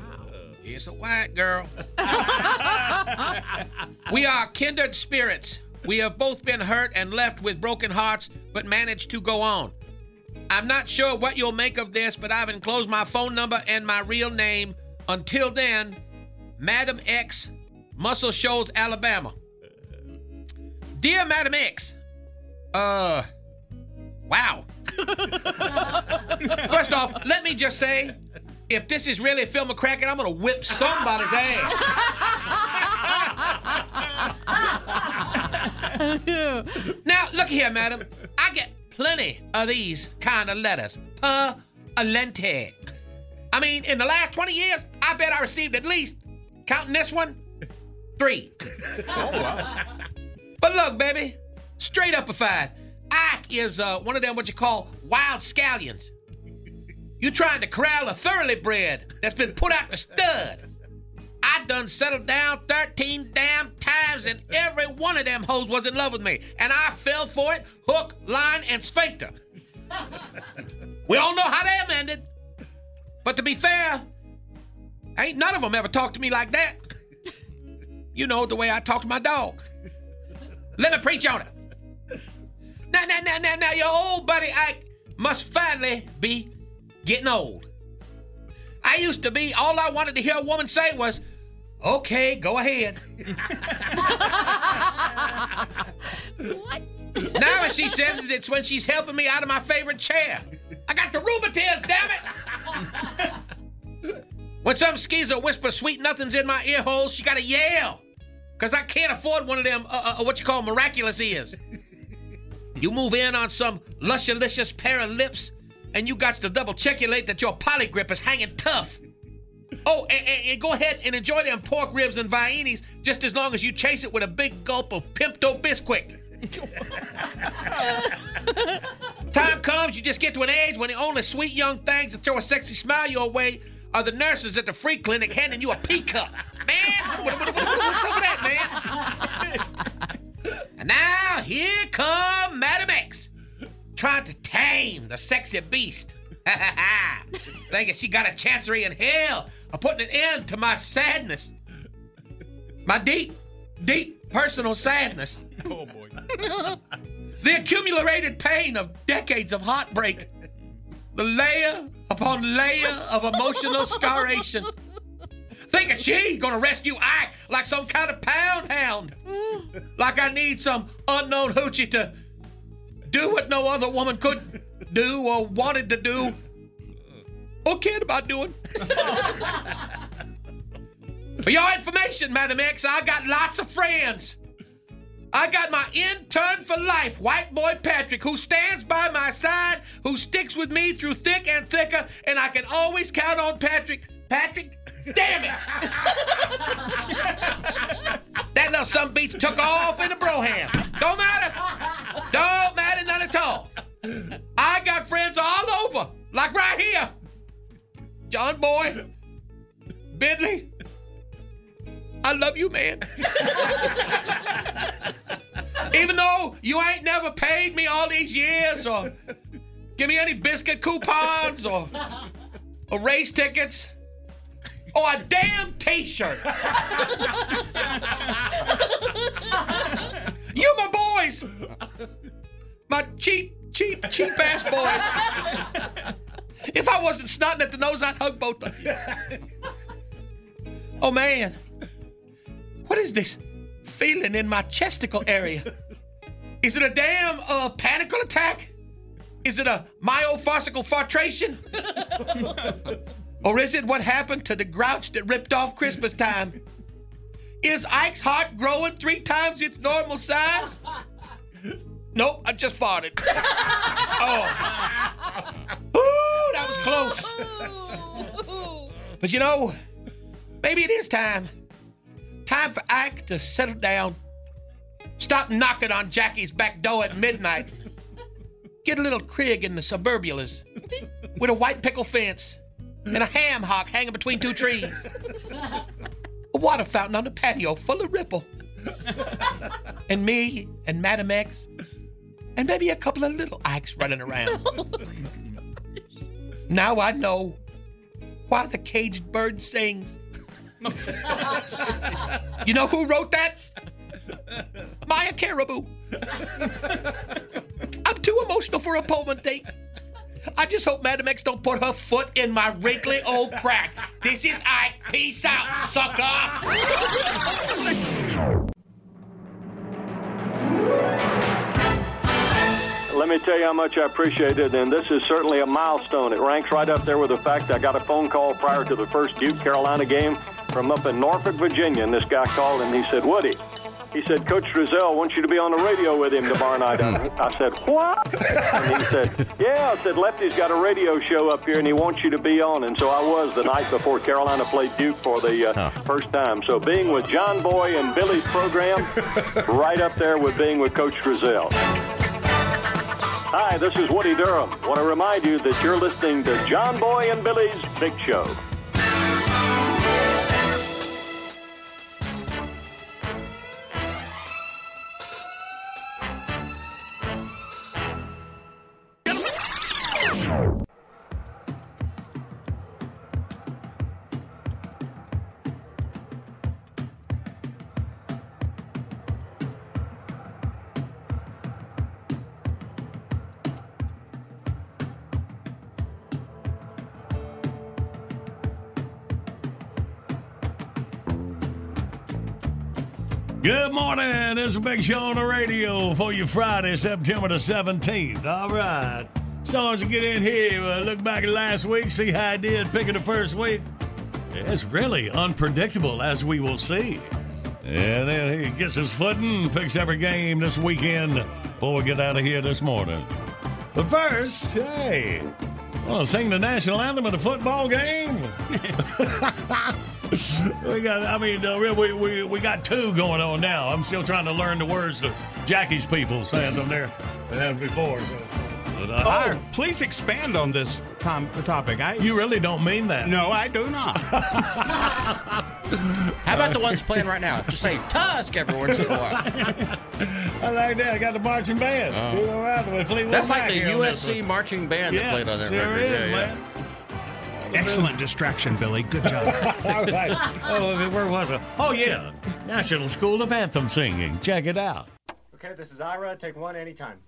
It's a white girl. we are kindred spirits. We have both been hurt and left with broken hearts, but managed to go on. I'm not sure what you'll make of this, but I've enclosed my phone number and my real name. Until then, Madam X, Muscle Shoals, Alabama. Dear Madam X, uh, wow. First off, let me just say, if this is really Phil McCracken, I'm gonna whip somebody's ass. now, look here, madam. I get plenty of these kind of letters. Per alente. I mean, in the last 20 years, I bet I received at least, counting this one, three. Oh, wow. But look, baby, straight upified. Ike is uh, one of them what you call wild scallions. You trying to corral a thoroughly bred that's been put out to stud. I done settled down 13 damn times, and every one of them hoes was in love with me. And I fell for it, hook, line, and sphincter. we all know how that ended. But to be fair, ain't none of them ever talked to me like that. You know the way I talk to my dog. Let me preach on it. Now, now, now, now, now, your old buddy Ike must finally be getting old. I used to be, all I wanted to hear a woman say was, okay, go ahead. what? Now what she says is it's when she's helping me out of my favorite chair. I got the rheumatiz, damn it! When some skeezer whispers sweet nothings in my ear holes, she gotta yell. Cause I can't afford one of them, uh, uh, what you call miraculous ears. You move in on some luscious pair of lips, and you got to double checkulate that your poly grip is hanging tough. Oh, and, and- and go ahead and enjoy them pork ribs and viennies just as long as you chase it with a big gulp of Pimpto Bisquick. Time comes, you just get to an age when the only sweet young things that throw a sexy smile your way are the nurses at the free clinic handing you a pea cup. Man, what, what, what, what- what's up with that, man? And now here come Madam X, trying to tame the sexy beast. Thinking she got a chancery in hell of putting an end to my sadness. My deep, deep personal sadness. Oh, boy. The accumulated pain of decades of heartbreak. The layer upon layer of emotional scarration. Thinking she gonna rescue Ike like some kind of pound hound. Mm. Like I need some unknown hoochie to do what no other woman could do or wanted to do or cared about doing. For your information, Madam X, I got lots of friends. I got my intern for life, white boy Patrick, who stands by my side, who sticks with me through thick and thicker, and I can always count on Patrick. Patrick, damn it! that little a bitch took off in the broham. Don't matter. Don't matter none at all. I got friends all over, like right here. John Boy, Bidley, I love you, man. Even though you ain't never paid me all these years or give me any biscuit coupons or, or race tickets or a damn t-shirt. you my boys. My cheap, cheap, cheap ass boys. If I wasn't snotting at the nose, I'd hug both of you. Oh man. What is this feeling in my chesticle area? Is it a damn uh, panical attack? Is it a myofascial filtration? Or is it what happened to the grouch that ripped off Christmas time? Is Ike's heart growing three times its normal size? Nope, I just farted. oh. Ooh, that was close. But you know, maybe it is time. Time for Ike to settle down. Stop knocking on Jackie's back door at midnight. Get a little crib in the suburbulas with a white pickle fence and a ham hock hanging between two trees. A water fountain on the patio full of ripple. And me and Madam X and maybe a couple of little Ikes running around. Oh now I know why the caged bird sings. You know who wrote that? Maya Caribou. I'm too emotional for a poem date. I just hope Madam X don't put her foot in my wrinkly old crack. This is Ike. Peace out, sucker. Let me tell you how much I appreciate it, and this is certainly a milestone. It ranks right up there with the fact I got a phone call prior to the first Duke Carolina game from up in Norfolk, Virginia, and this guy called and he said, Woody, he said, Coach Driesell wants you to be on the radio with him tomorrow night. I, I said, what? And he said, yeah. I said, Lefty's got a radio show up here and he wants you to be on. And so I was the night before Carolina played Duke for the uh, first time. So being with John Boy and Billy's program, right up there with being with Coach Driesell. Hi, this is Woody Durham. Want to remind you that you're listening to John Boy and Billy's Big Show. Good morning. It's a big show on the radio for you Friday, September the 17th. All right. Songs to get in here. Uh, look back at last week, see how I did picking the first week. It's really unpredictable, as we will see. And then he gets his footing, picks every game this weekend before we get out of here this morning. But first, hey, want to sing the national anthem at the football game? we got, I mean, uh, we, we, we got two going on now. I'm still trying to learn the words that Jackie's people saying them there than before. So. But, uh, Oh, please expand on this tom- topic. I, you really don't mean that. No, I do not. How about the ones playing right now? Just say Tusk every once in a while. I like that. I got the marching band. Oh. You know, with Fleetwood That's like Mac the here on this USC marching band Yeah, that played on that sure record. is, yeah, yeah. Man. Excellent distraction, Billy. Good job. All right. Oh, where was it? Oh, yeah. National School of Anthem Singing. Check it out. Okay, this is Ira. Take one anytime.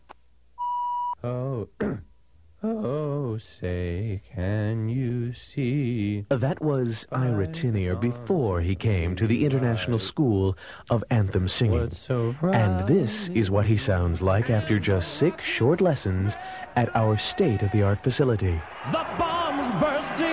Oh, oh, say, can you see? That was Ira Tinier before he came to the International School of Anthem Singing. And this is what he sounds like after just six short lessons at our state-of-the-art facility. The bombs bursting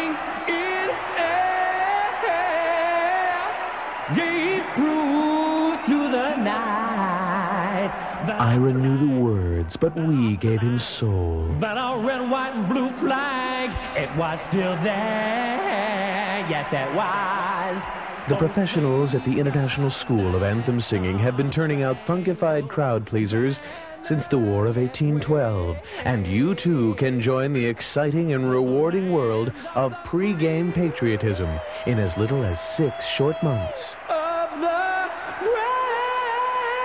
Ira knew the words, but we gave him soul. that our red, white, and blue flag it was still there. Yes, it was. The professionals at the International School of Anthem Singing have been turning out funkified crowd pleasers since the War of 1812, and you too can join the exciting and rewarding world of pre-game patriotism in as little as six short months. Oh,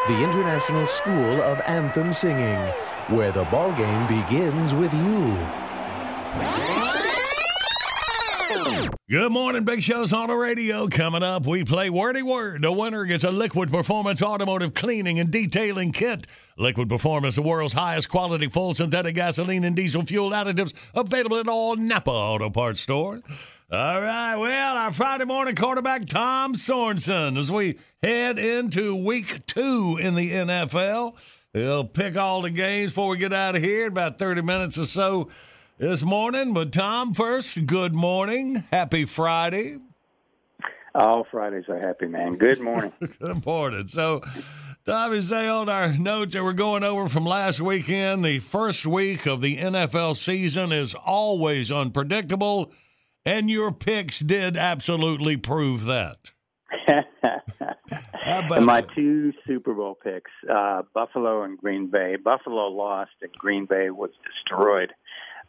The International School of Anthem Singing, where the ball game begins with you. Good morning, Big Show's on the radio. Coming up, we play Wordy Word. The winner gets a Liquid Performance automotive cleaning and detailing kit. Liquid Performance, the world's highest quality full synthetic gasoline and diesel fuel additives, available at all Napa Auto Parts stores. All right, well, our Friday morning quarterback, Tom Sorensen, as we head into week two in the NFL. He'll pick all the games before we get out of here in about 30 minutes or so this morning. But Tom, first, good morning. Happy Friday. All Fridays are happy, man. Good morning. Good morning. So, Tommy, say on our notes that we're going over from last weekend, the first week of the NFL season is always unpredictable, and your picks did absolutely prove that. How about and my two Super Bowl picks, uh, Buffalo and Green Bay. Buffalo lost, and Green Bay was destroyed.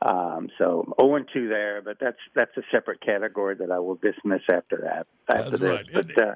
Um, so 0 and 2 there, but that's that's a separate category that I will dismiss after that. After That's this, right. but uh,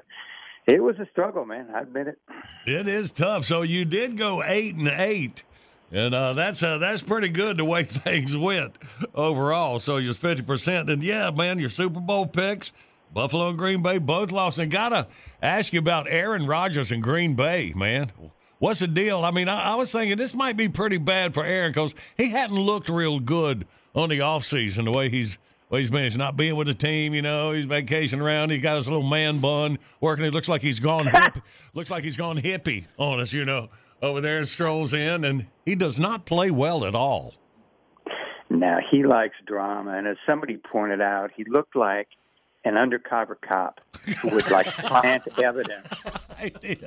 it was a struggle, man. I admit it. It is tough. So you did go eight and eight, and uh, that's uh, that's pretty good the way things went overall. So you're fifty percent, and yeah, man, your Super Bowl picks Buffalo and Green Bay both lost. And gotta ask you about Aaron Rodgers and Green Bay, man. What's the deal? I mean, I, I was thinking this might be pretty bad for Aaron because he hadn't looked real good on the offseason, the way he's way he's been. He's not being with the team, you know. He's vacationing around. He's got his little man bun working. It looks like he's gone hippie. looks like he's gone hippie on us, you know, over there and strolls in, and he does not play well at all. Now he likes drama, and as somebody pointed out, he looked like an undercover cop who would like plant evidence. I did.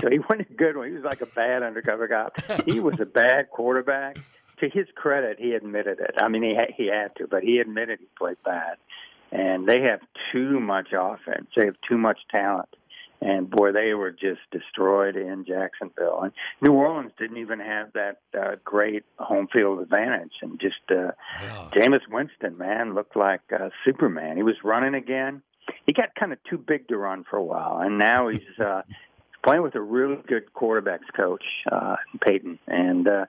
So he wasn't a good one. He was like a bad undercover cop. He was a bad quarterback. To his credit, he admitted it. I mean, he ha- he had to, but he admitted he played bad. And they have too much offense. They have too much talent. And boy, they were just destroyed in Jacksonville. And New Orleans didn't even have that uh, great home field advantage. And just uh, Jameis Winston, man, looked like uh, Superman. He was running again. He got kind of too big to run for a while, and now he's uh, playing with a really good quarterbacks coach, uh, Payton. And uh,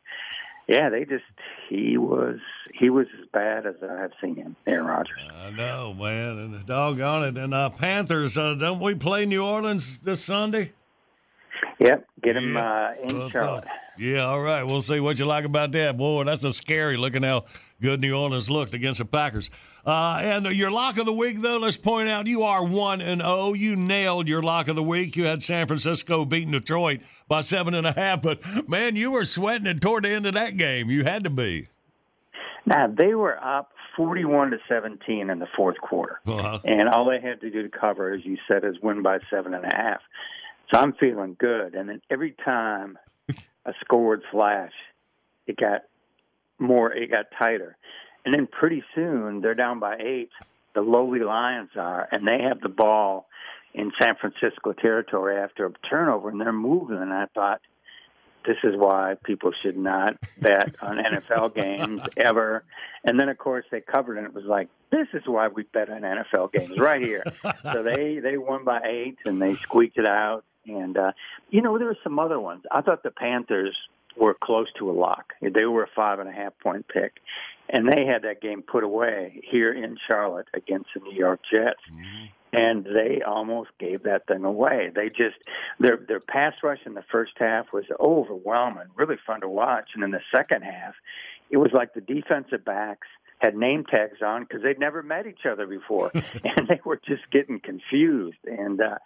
yeah, they just he was he was as bad as I have seen him, Aaron Rodgers. I know, man, and the doggone it. And uh, Panthers, uh, don't we play New Orleans this Sunday? Yep, get him uh, in Charlotte. Yeah, all right. We'll see what you like about that. Boy, that's so scary looking how good New Orleans looked against the Packers. Uh, and your lock of the week, though, let's point out you are 1 and 0. You nailed your lock of the week. You had San Francisco beating Detroit by seven and a half, but man, you were sweating it toward the end of that game. You had to be. Now they were up forty-one to seventeen in the fourth quarter, Uh-huh. and all they had to do to cover, as you said, is win by seven and a half. So I'm feeling good. And then every time a scored flash, it got more, it got tighter, and then pretty soon they're down by eight. The lowly Lions are, and they have the ball in San Francisco territory after a turnover, and they're moving. And I thought, this is why people should not bet on NFL games ever. And then, of course, they covered, and it was like, this is why we bet on NFL games right here. so they they won by eight, and they squeaked it out. And uh, you know, there were some other ones. I thought the Panthers were close to a lock. They were a five and a half point pick, and they had that game put away here in Charlotte against the New York Jets and they almost gave that thing away. They just their their pass rush in the first half was overwhelming, really fun to watch, and in the second half, it was like the defensive backs had name tags on because they'd never met each other before, and they were just getting confused. And uh,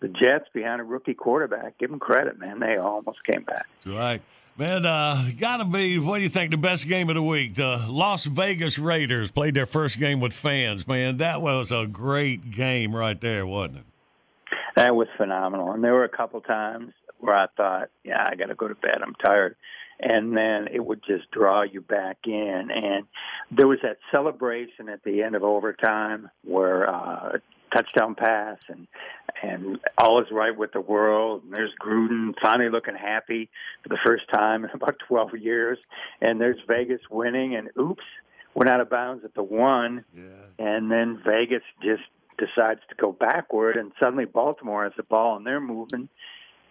the Jets behind a rookie quarterback, give them credit, man, they almost came back. That's right. Man, uh, got to be, what do you think, the best game of the week? The Las Vegas Raiders played their first game with fans, man. That was a great game right there, wasn't it? That was phenomenal. And there were a couple times where I thought, yeah, I got to go to bed. I'm tired. And then it would just draw you back in. And there was that celebration at the end of overtime where uh, touchdown pass and and all is right with the world. And there's Gruden finally looking happy for the first time in about 12 years. And there's Vegas winning. And oops, went out of bounds at the one. And then Vegas just decides to go backward, and suddenly Baltimore has the ball and they're moving.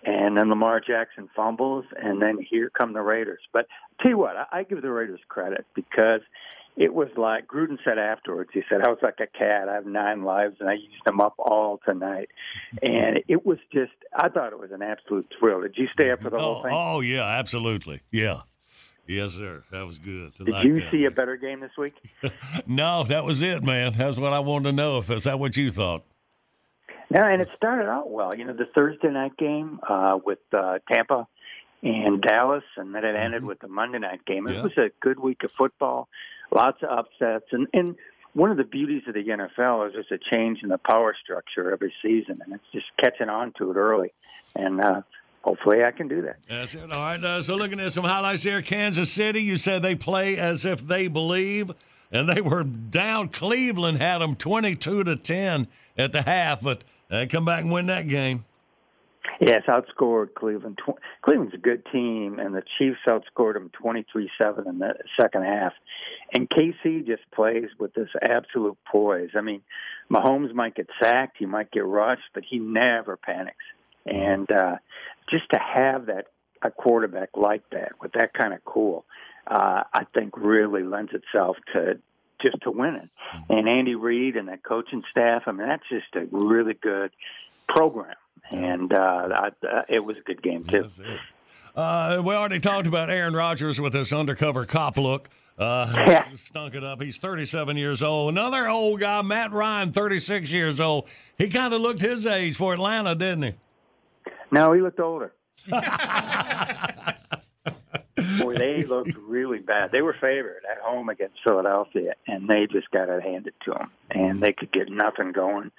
And then Lamar Jackson fumbles, and then here come the Raiders. But tell you what, I, I give the Raiders credit because it was like Gruden said afterwards. He said, "I was like a cat. I have nine lives, and I used them up all tonight." And it was just, I thought it was an absolute thrill. Did you stay up for the whole Oh, thing? oh, yeah, absolutely. Yeah. Yes, sir. That was good. Did Like you that. see a better game this week? No, that was it, man. That's what I wanted to know. If is that what you thought? No, and it started out well. You know, the Thursday night game uh, with uh, Tampa and Dallas, and then it ended with the Monday night game. It Yeah. was a good week of football, lots of upsets, and and one of the beauties of the NFL is there's a change in the power structure every season, and it's just catching on to it early, and uh, hopefully I can do that. That's it. All right. Uh, so looking at some highlights here, Kansas City. You said they play as if they believe, and they were down. Cleveland had them twenty-two to ten at the half, but they come back and win that game. Yes, outscored Cleveland. Cleveland's a good team, and the Chiefs outscored them 23-7 in the second half. And KC just plays with this absolute poise. I mean, Mahomes might get sacked, he might get rushed, but he never panics. And uh, just to have that a quarterback like that with that kind of cool, uh, I think really lends itself to just to win it. And Andy Reid and that coaching staff, I mean, that's just a really good program. And uh, I, uh, it was a good game too. Uh, we already talked about Aaron Rodgers with this undercover cop look. Uh, stunk it up. He's 37 years old. Another old guy, Matt Ryan, 36 years old. He kind of looked his age for Atlanta, didn't he? No, he looked older. Boy, they looked really bad. They were favored at home against Philadelphia, and they just got it handed to them. And they could get nothing going.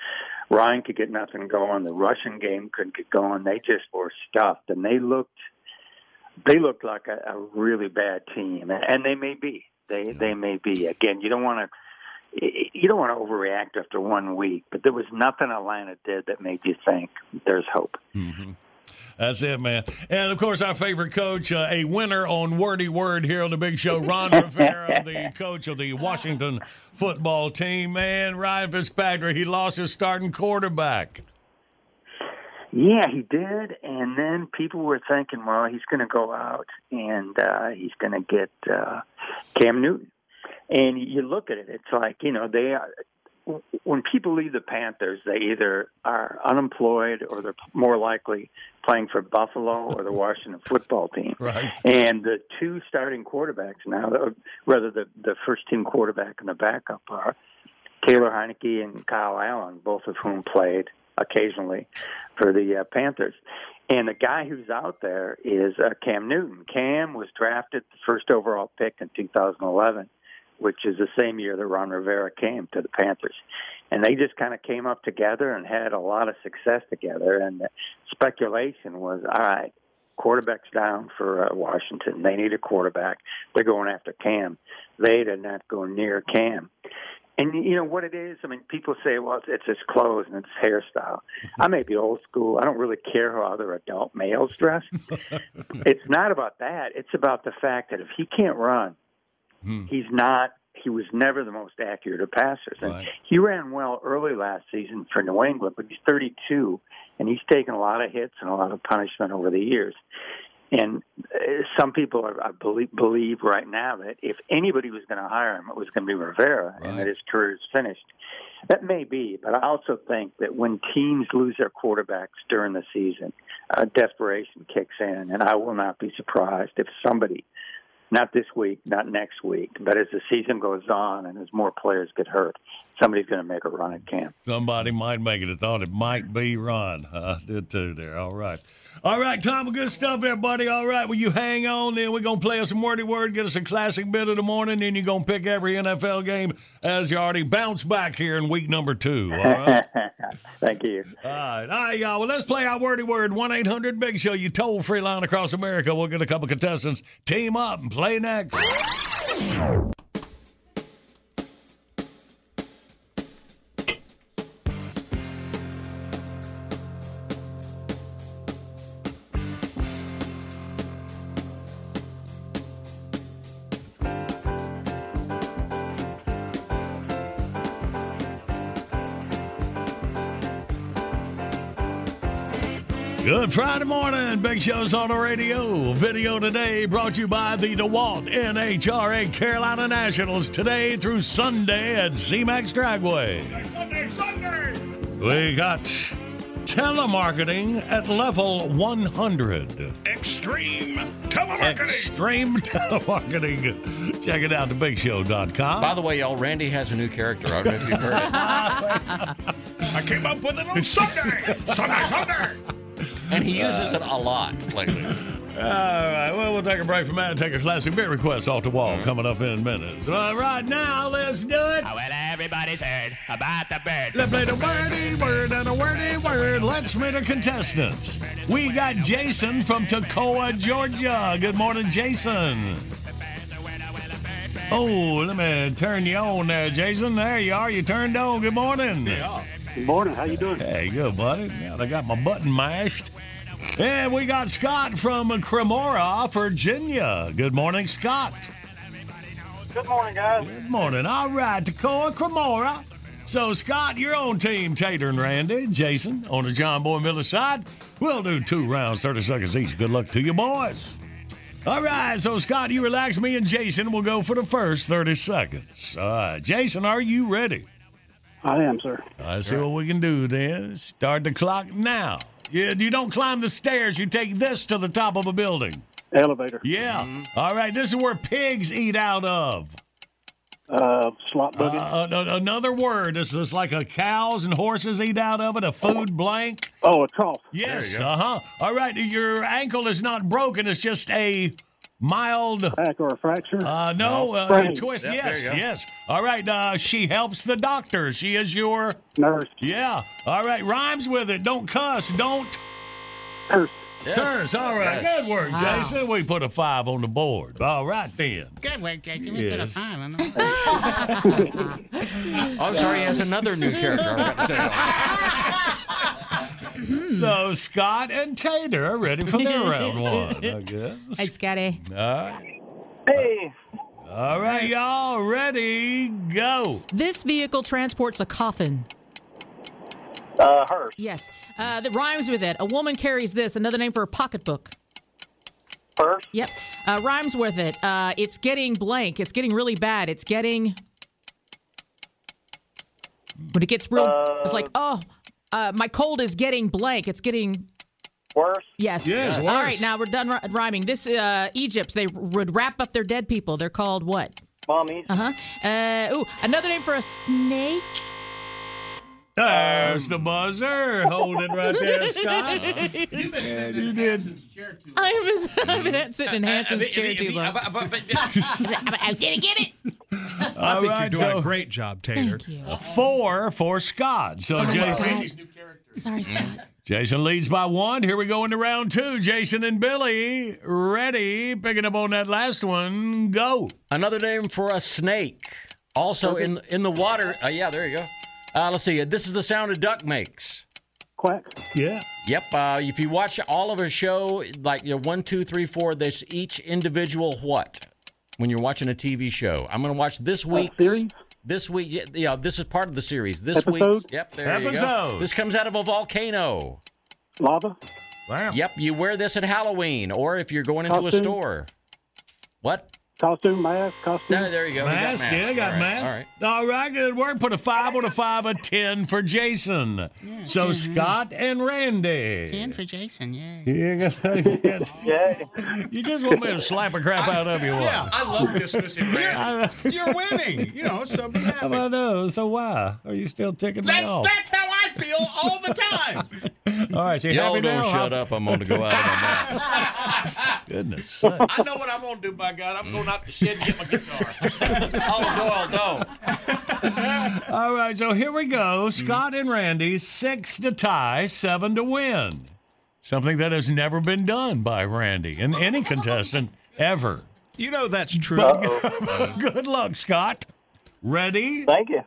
Ryan could get nothing going. The Russian game couldn't get going. They just were stuffed, and they looked they looked like a, a really bad team, and they may be. They they may be. Again, you don't want to you don't want to overreact after one week, but there was nothing Atlanta did that made you think there's hope. Mm-hmm. That's it, man. And of course, our favorite coach, uh, a winner on Wordy Word here on the Big Show, Ron Rivera, the coach of the Washington football team. Man, Ryan Fitzpatrick, he lost his starting quarterback. Yeah, he did, and then people were thinking, well, he's going to go out and uh, he's going to get uh, Cam Newton. And you look at it, it's like you know they are. When people leave the Panthers, they either are unemployed or they're more likely playing for Buffalo or the Washington football team. Right. And the two starting quarterbacks now, rather the the first team quarterback and the backup are Taylor Heinicke and Kyle Allen, both of whom played occasionally for the uh, Panthers. And the guy who's out there is uh, Cam Newton. Cam was drafted the first overall pick in 2011, which is the same year that Ron Rivera came to the Panthers. And they just kind of came up together and had a lot of success together. And the speculation was, all right, quarterback's down for uh, Washington. They need a quarterback. They're going after Cam. They did not go near Cam. And you know what it is? I mean, people say, well, it's, it's his clothes and it's hairstyle. I may be old school. I don't really care how other adult males dress. it's not about that. It's about the fact that if he can't run, he's not. He was never the most accurate of passers. And he ran well early last season for New England, but he's 32, and he's taken a lot of hits and a lot of punishment over the years. And uh, some people are, I believe, believe right now that if anybody was going to hire him, it was going to be Rivera, and that his career is finished. That may be, but I also think that when teams lose their quarterbacks during the season, uh, desperation kicks in, and I will not be surprised if somebody, not this week, not next week, but as the season goes on and as more players get hurt, somebody's going to make a run at Cam. Somebody might make it. I thought it might be Ron. I did too there. All right. All right, Tom, good stuff there, buddy. All right, well, you hang on, then we're going to play us some wordy word, get us a classic bit of the morning, then you're going to pick every NFL game as you already bounce back here in week number two. All right? Thank you. All right, all right, y'all. Well, let's play our wordy word. 1 800 Big Show, you toll free line across America. We'll get a couple contestants, team up, and play next. Good Friday morning. Big Show's on the radio. Video today brought to you by the DeWalt NHRA Carolina Nationals today through Sunday at zMAX Dragway. Sunday, Sunday, We got telemarketing at level 100. Extreme telemarketing. Extreme telemarketing. Check it out, thebigshow.com. By the way, y'all, Randy has a new character. I don't know if you've heard it. I came up with it on Sunday. Sunday, Sunday. And he uses it a lot lately. All right, well, we'll take a break from that and take a classic bit request off the wall mm-hmm. coming up in minutes. All right, now let's do it. Oh, well, everybody's heard about the bird. Let's play the wordy word and a wordy word. Let's meet the contestants. We got Jason from Toccoa, Georgia. Good morning, Jason. Oh, let me turn you on there, Jason. There you are. You turned on. Good morning. Good morning. How you doing? Hey, good, buddy. Now I got my button mashed. And we got Scott from Crimora, Virginia. Good morning, Scott. Good morning, guys. Good morning. All right, Toccoa, Crimora. So, Scott, you're on Team Tater and Randy. Jason, on the John Boy Miller side. We'll do two rounds, 30 seconds each. Good luck to you, boys. All right, so Scott, you relax. Me and Jason will go for the first 30 seconds. All right, Jason, are you ready? I am, sir. Let's see what we can do then. Start the clock now. Yeah, you don't climb the stairs. You take this to the top of a building. Elevator. Yeah. All right, this is where pigs eat out of. Uh, slot bucket. uh, uh, another word. This is like a cows and horses eat out of it. A food blank. oh, a trough. Yes. Uh huh. All right. Your ankle is not broken. It's just a mild. Crack or a fracture. Uh, no, uh, Sprain. twist. Yep, yes, yes. All right. Uh, she helps the doctor. She is your nurse. Yeah. All right. Rhymes with it. Don't cuss. Don't curse. Curse. All right. Yes. Good work, Wow. Jason. We put a five on the board. All right then. Good work, Jason. We Yes. put a five on them. Oh, I'm sorry, he has another new character. So Scott and Tater are ready for their round one. I guess. Hey, Scotty. All right. Hey. All right, y'all ready? Go. This vehicle transports a coffin. Uh, hearse. Yes. Uh, that rhymes with it. A woman carries this. Another name for a pocketbook. Purse. Yep. Uh, rhymes with it. Uh, it's getting blank. It's getting really bad. It's getting. When it gets real, it's like, oh, uh, my cold is getting blank. It's getting. Worse. Yes. Yes, All worse. right, now we're done ri- rhyming. This uh, Egypt, they would wrap up their dead people. They're called what? Mommies. Uh-huh. Uh Ooh, another name for a snake. There's the buzzer. Hold it right there, Scott. You've been sitting you in did. Hanson's chair too long. I've been, I've been sitting in Hanson's Uh, uh, chair uh, too uh, long. uh, but- but- I didn't get it. I think right, you're doing so- a great job, Tater. Four for Scott. So Sorry, Jason, Scott. Sorry, Scott. Jason leads by one. Here we go into round two. Jason and Billy ready. Picking up on that last one. Go. Another name for a snake. Also in in the water. Uh, yeah, there you go. Uh, let's see. This is the sound a duck makes. Quack. Yeah. Yep. Uh, if you watch all of a show, like you know, one, two, three, four, there's each individual what when you're watching a TV show. I'm going to watch this week. series? This week, yeah, yeah, this is part of the series. This Episode? week, yep, there you go. Episode. This comes out of a volcano. Lava. Wow. Yep, you wear this at Halloween, or if you're going into a store. What? Costume, mask, costume. No, there you go. You got Mask, mask. yeah, got All right, mask. All right. All right, good work. Put a five on a five, a ten for Jason. So Scott and Randy. Ten for Jason, yeah. You you just want me to slap a crap out of you. what? Yeah, I love dismissing Randy. You're winning. You know, so be How happy. about those? So why are you still ticking me off? that's how I feel all the time. All right, so you Y'all happy don't now? shut huh? up. I'm going to go out on that. Goodness. sakes. I know what I'm gonna do. By God, I'm going out the shed and get my guitar. oh, Doyle, don't. All right, so here we go. Mm-hmm. Scott and Randy, six to tie, seven to win. Something that has never been done by Randy and any contestant ever. You know that's true. But uh-huh. good luck, Scott. Ready? Thank you.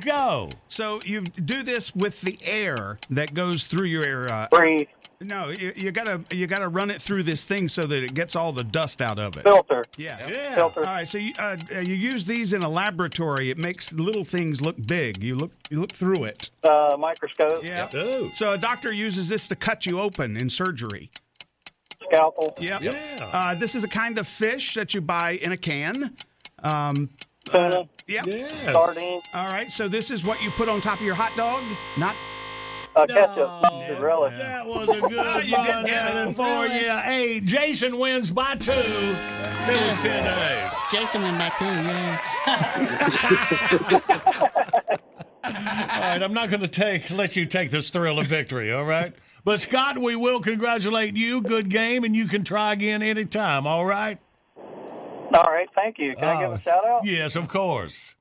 Go. So you do this with the air that goes through your. Uh, Breathe. no, you, you gotta you gotta run it through this thing so that it gets all the dust out of it. Filter. Yes. Yeah. Filter. All right. So you uh, uh, you use these in a laboratory. It makes little things look big. You look you look through it. Uh, microscope. Yeah. Oh. So a doctor uses this to cut you open in surgery. Scalpel. Yep. Yeah. Uh, this is a kind of fish that you buy in a can. Um, Tuna. yep. Yes. Sardine. All right. So this is what you put on top of your hot dog. Not. Uh, ketchup. No. Relish. That was a good Oh, you run did get out it. of four. Hey, Jason wins by two. It was 10 to 8. Jason went by two, yeah. All right, I'm not going to take let you take this thrill of victory. All right, but Scott, we will congratulate you. Good game, and you can try again anytime. All right. All right. Thank you. Can I give Uh, a shout out? Yes, of course.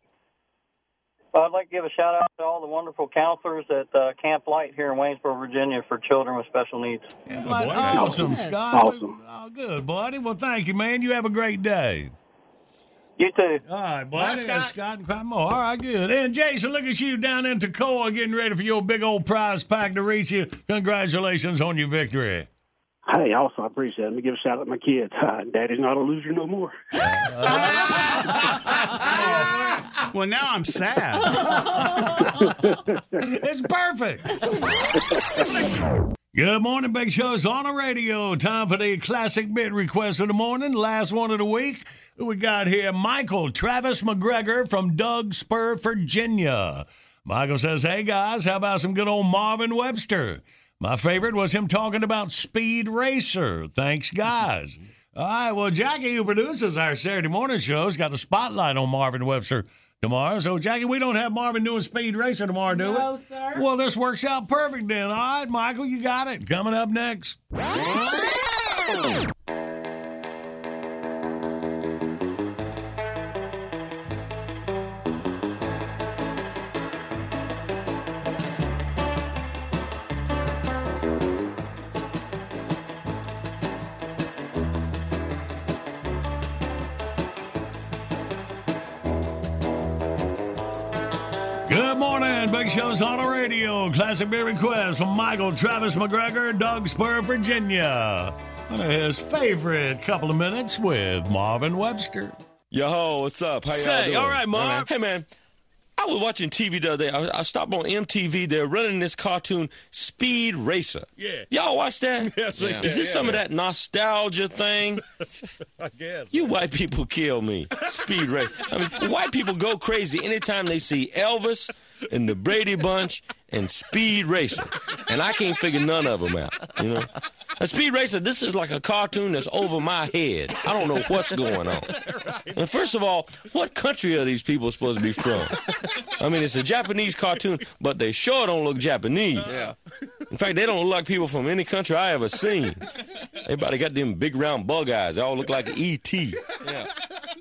Well, I'd like to give a shout out to all the wonderful counselors at uh, Camp Light here in Waynesboro, Virginia, for children with special needs. Like, awesome, Scott. Awesome. Oh, good, buddy. Well, thank you, man. You have a great day. You too. All right, buddy. Bye, Scott. That's Scott and Crime All right, good. And Jason, look at you down in Toccoa getting ready for your big old prize pack to reach you. Congratulations on your victory. Hey, also, I appreciate it. Let me give a shout out to my kids. Uh, Daddy's not a loser no more. Well, now I'm sad. it's perfect. Good morning, Big Show's on the radio. Time for the classic bit request of the morning. Last one of the week. We got here? Michael Travis McGregor from Dugspur, Virginia. Michael says, Hey guys, how about some good old Marvin Webster? My favorite was him talking about Speed Racer. Thanks, guys. All right, well, Jackie, who produces our Saturday morning show, has got the spotlight on Marvin Webster tomorrow. So, Jackie, we don't have Marvin doing Speed Racer tomorrow, do we? No, sir. Well, this works out perfect then. All right, Michael, you got it. Coming up next. Show's on the radio. Classic beer request from Michael Travis McGregor, Dugspur, Virginia. One of his favorite couple of minutes with Marvin Webster. Yo, what's up? How y'all Say, doing? all right, Marv. Hey, man. I was watching TV the other day. I, I stopped on MTV. They're running this cartoon, Speed Racer. Yeah. Y'all watch that? Is yeah, this yeah, some of that nostalgia thing? I guess. You white people kill me. Speed Racer. I mean, white people go crazy anytime they see Elvis and the Brady Bunch and Speed Racer. And I can't figure none of them out, you know? A Speed Racer, this is like a cartoon that's over my head. I don't know what's going on. And first of all, what country are these people supposed to be from? I mean, it's a Japanese cartoon, but they sure don't look Japanese. Yeah. In fact, they don't look like people from any country I ever seen. Everybody got them big round bug eyes. They all look like E.T. Yeah.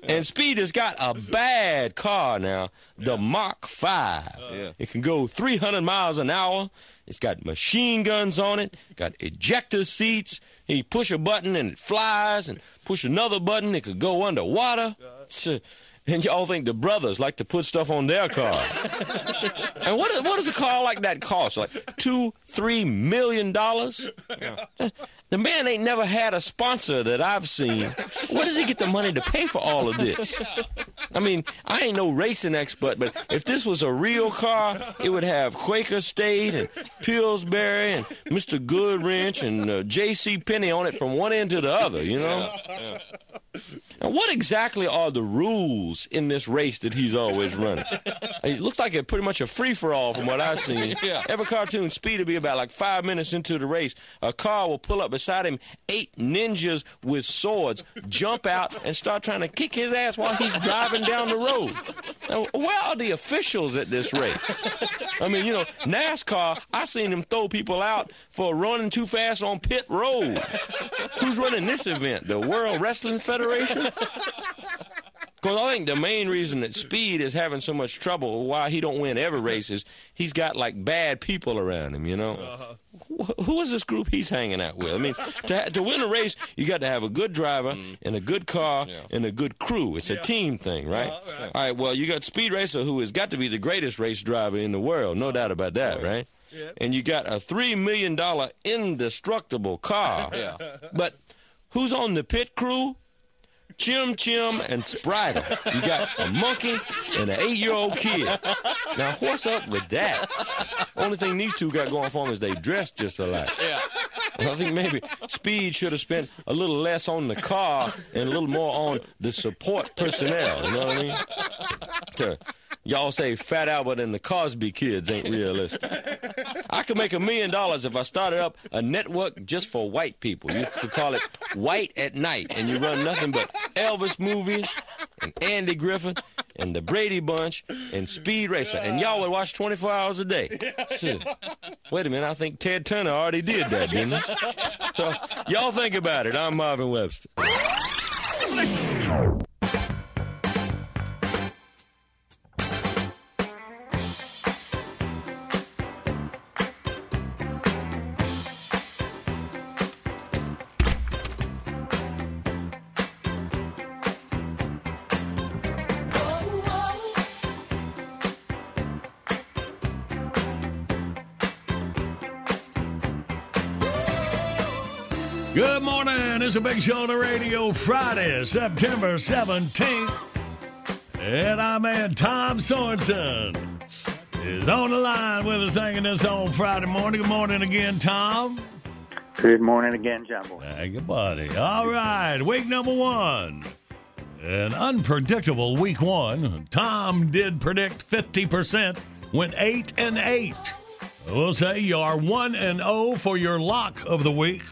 And Speed has got a bad car now, the Mach 5. Yeah. It can go 300 miles an hour. It's got machine guns on it, got ejector seats. You push a button and it flies, and push another button, it could go underwater. So- uh, And y'all think the brothers like to put stuff on their car. and what, what does a car like that cost? Like two, three million dollars? Uh, The man ain't never had a sponsor that I've seen. Where does he get the money to pay for all of this? I mean, I ain't no racing expert, but if this was a real car, it would have Quaker State and Pillsbury and Mr. Goodwrench and uh, J.C. Penney on it from one end to the other, you know? And what exactly are the rules in this race that he's always running? It looks like it's pretty much a free for all from what I've seen. Yeah. Every cartoon speed will be about like five minutes into the race. A car will pull up beside him, eight ninjas with swords jump out and start trying to kick his ass while he's driving down the road. Now, where are the officials at this race? I mean, you know, NASCAR, I've seen them throw people out for running too fast on pit road. Who's running this event? The World Wrestling Federation? Because I think the main reason that Speed is having so much trouble, why he don't win every race, is he's got like bad people around him. You know, uh-huh. Wh- who is this group he's hanging out with? I mean, to ha- to win a race, you got to have a good driver mm. and a good car and a good crew. It's a team thing, right? All right. Well, you got Speed Racer, who has got to be the greatest race driver in the world, no doubt about that, right? And you got a three million dollar indestructible car. Yeah. But who's on the pit crew? Chim Chim and Spritle. You got a monkey and an eight-year-old kid. Now, what's up with that? Only thing these two got going for them is they dress just alike. Yeah. Well, I think maybe Speed should have spent a little less on the car and a little more on the support personnel. You know what I mean? To- y'all say Fat Albert and the Cosby kids ain't realistic. I could make a million dollars if I started up a network just for white people. You could call it White at Night, and you run nothing but Elvis movies and Andy Griffin and the Brady Bunch and Speed Racer, and y'all would watch 24 hours a day. Shit. Wait a minute, I think Ted Turner already did that, didn't he? So, y'all think about it. I'm Marvin Webster. It's a big show on the radio Friday, September 17th. And our man Tom Sorensen is on the line with us singing this on Friday morning. Good morning again, Tom. Good morning again, John Boy. Thank you, buddy. All right, week number one. An unpredictable week one. Tom did predict 50%, went 8 and 8. We'll say you are 1 and 0 for your lock of the week.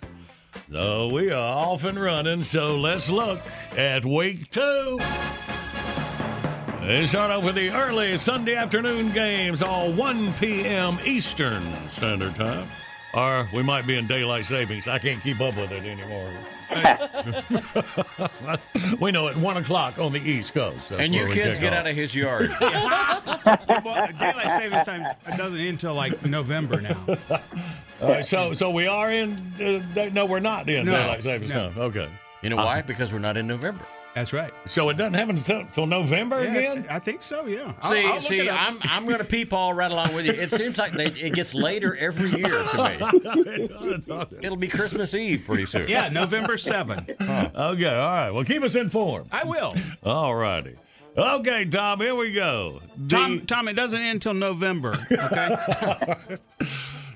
So we are off and running. So let's look at week two. They start off with the early Sunday afternoon games, all 1 p.m. Eastern Standard Time. Or we might be in daylight savings. I can't keep up with it anymore. we know at 1 o'clock on the East Coast. That's and you kids get off. out of his yard. well, daylight savings time doesn't end until like November now. All right, so, so we are in. Uh, no, we're not in No, daylight savings no. time. Okay. You know why? Because we're not in November. That's right. So it doesn't happen until, until November Yeah, again. I think so. Yeah. I'll- See, I'll see, I'm I'm going to peepaw right along with you. It seems like they, it gets later every year to me. It'll be Christmas Eve pretty soon. Yeah, November 7. Okay. All right. Well, keep us informed. I will. All righty. Okay, Tom. Here we go. The- Tom, Tom, it doesn't end until November. Okay.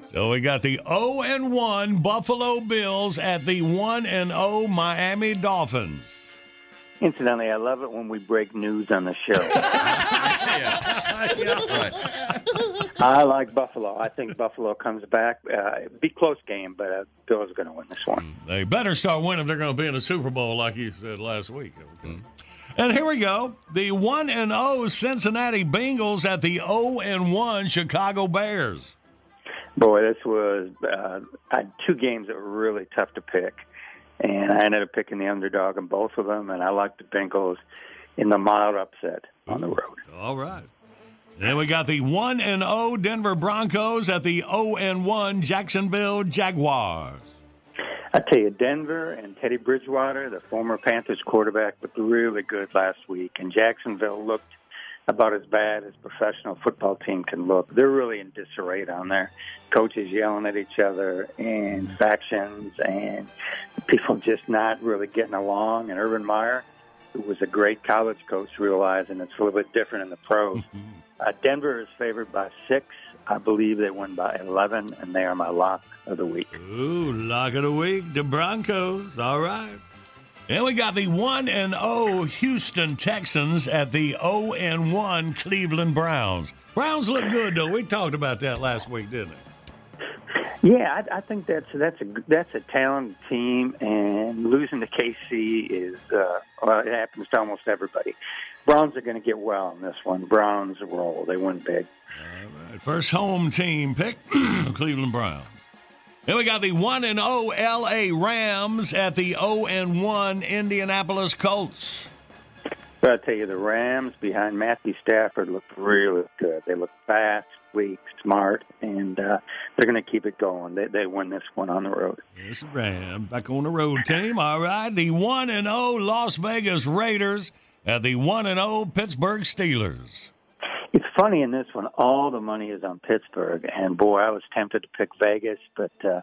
So we got the 0 and 1 Buffalo Bills at the 1 and 0 Miami Dolphins. Incidentally, I love it when we break news on the show. Right. I like Buffalo. I think Buffalo comes back. Uh, it'd be a close game, but uh, Bills are going to win this one. They better start winning if they're going to be in the Super Bowl, like you said last week. Okay. And here we go. The 1 and 0 Cincinnati Bengals at the 0 and 1 Chicago Bears. Boy, this was uh, had two games that were really tough to pick, and I ended up picking the underdog in both of them, and I like the Bengals in the mild upset on the road. All right. Then we got the 1 and 0 Denver Broncos at the 0 and 1 Jacksonville Jaguars. I tell you, Denver and Teddy Bridgewater, the former Panthers quarterback, looked really good last week, and Jacksonville looked about as bad as professional football team can look. They're really in disarray down there. Coaches yelling at each other, and factions, and people just not really getting along. And Urban Meyer, who was a great college coach, realizing it's a little bit different in the pros. Uh, Denver is favored by six. I believe they win by 11, and they are my lock of the week. Ooh, lock of the week, the Broncos. All right. And we got the 1 and 0 Houston Texans at the 0 and 1 Cleveland Browns. Browns look good though. We talked about that last week, didn't we? Yeah, I, I think that's that's a that's a talented team, and losing to KC is uh, well, it happens to almost everybody. Browns are going to get well in this one. Browns roll; they win big. First home team pick, Cleveland Browns. Then we got the 1 and 0 LA Rams at the 0 and 1 Indianapolis Colts. But I tell you, the Rams behind Matthew Stafford look really good. They look fast, weak, smart, and uh, they're going to keep it going. They they win this one on the road. Yes, Ram back on the road team. All right, the 1 and 0 Las Vegas Raiders at the 1 and 0 Pittsburgh Steelers. Funny in this one, all the money is on Pittsburgh, and boy, I was tempted to pick Vegas, but uh,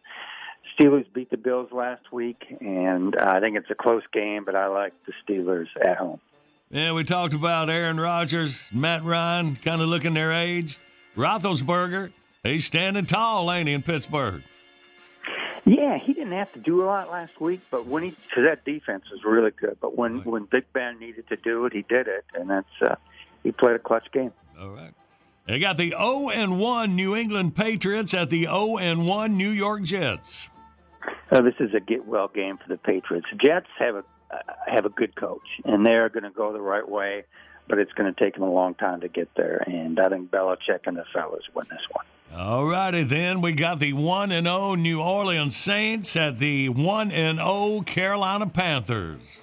Steelers beat the Bills last week, and I think it's a close game, but I like the Steelers at home. Yeah, we talked about Aaron Rodgers, Matt Ryan, kind of looking their age. Roethlisberger, he's standing tall, ain't he, in Pittsburgh? Yeah, he didn't have to do a lot last week, but when he because that defense was really good. But when when Big Ben needed to do it, he did it, and that's uh, he played a clutch game. All right. They got the 0 and 1 New England Patriots at the 0 and 1 New York Jets. Uh, this is a get well game for the Patriots. Jets have a uh, have a good coach, and they're going to go the right way, but it's going to take them a long time to get there. And I think Belichick and the fellas win this one. All righty, then we got the 1 and 0 New Orleans Saints at the 1 and 0 Carolina Panthers.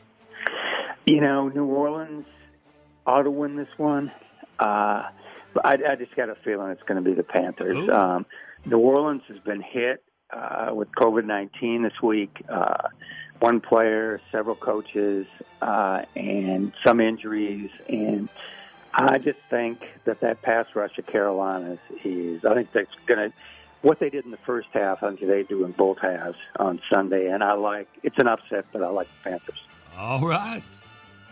You know, New Orleans ought to win this one. Uh, but I, I just got a feeling it's going to be the Panthers. Um, New Orleans has been hit uh, with COVID 19 this week. Uh, one player, several coaches, uh, and some injuries. And I just think that that pass rush of Carolina's is, I think that's going to, what they did in the first half, I think they do in both halves on Sunday. And I like, it's an upset, but I like the Panthers. All right.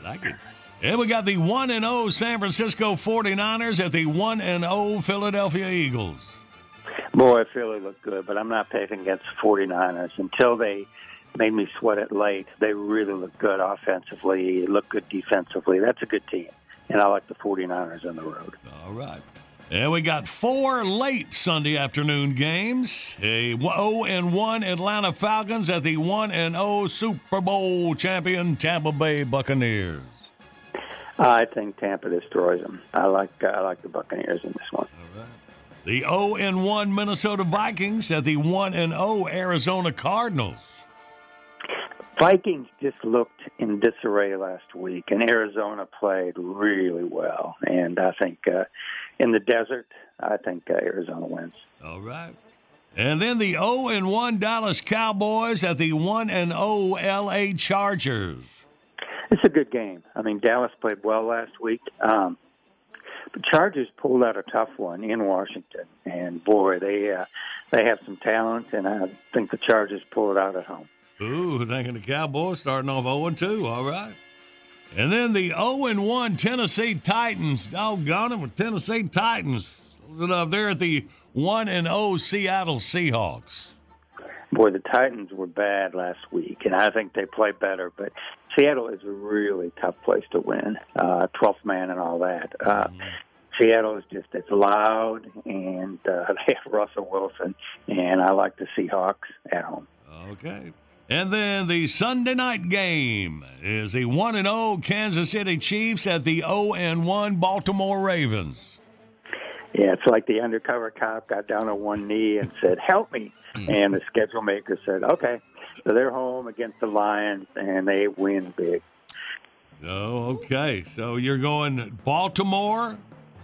Like it. And we got the 1 and 0 San Francisco 49ers at the 1 and 0 Philadelphia Eagles. Boy, Philly looked good, but I'm not picking against the 49ers until they made me sweat it late. They really look good offensively, look good defensively. That's a good team, and I like the 49ers on the road. All right. And we got four late Sunday afternoon games. A 0 and 1 Atlanta Falcons at the 1 and 0 Super Bowl champion Tampa Bay Buccaneers. I think Tampa destroys them. I like uh, I like the Buccaneers in this one. The 0 and 1 Minnesota Vikings at the 1 and 0 Arizona Cardinals. Vikings just looked in disarray last week, and Arizona played really well. And I think uh, in the desert, I think uh, Arizona wins. All right. And then the 0 and 1 Dallas Cowboys at the 1 and 0 LA Chargers. It's a good game. I mean, Dallas played well last week. Um, the Chargers pulled out a tough one in Washington, and boy, they uh, they have some talent, and I think the Chargers pull it out at home. Ooh, thinking the Cowboys starting off 0 and 2. All right. And then the 0 and 1 Tennessee Titans. Doggone it with Tennessee Titans. Up there at the 1 and 0 Seattle Seahawks. Boy, the Titans were bad last week, and I think they play better. But Seattle is a really tough place to win. Uh, 12th man and all that. Uh, Seattle is just it's loud, and uh, they have Russell Wilson, and I like the Seahawks at home. Okay. And then the Sunday night game is the 1 and 0 Kansas City Chiefs at the 0 and 1 Baltimore Ravens. Yeah, it's like the undercover cop got down on one knee and said, "Help me," and the schedule maker said, "Okay." So they're home against the Lions, and they win big. Oh, okay. So you're going Baltimore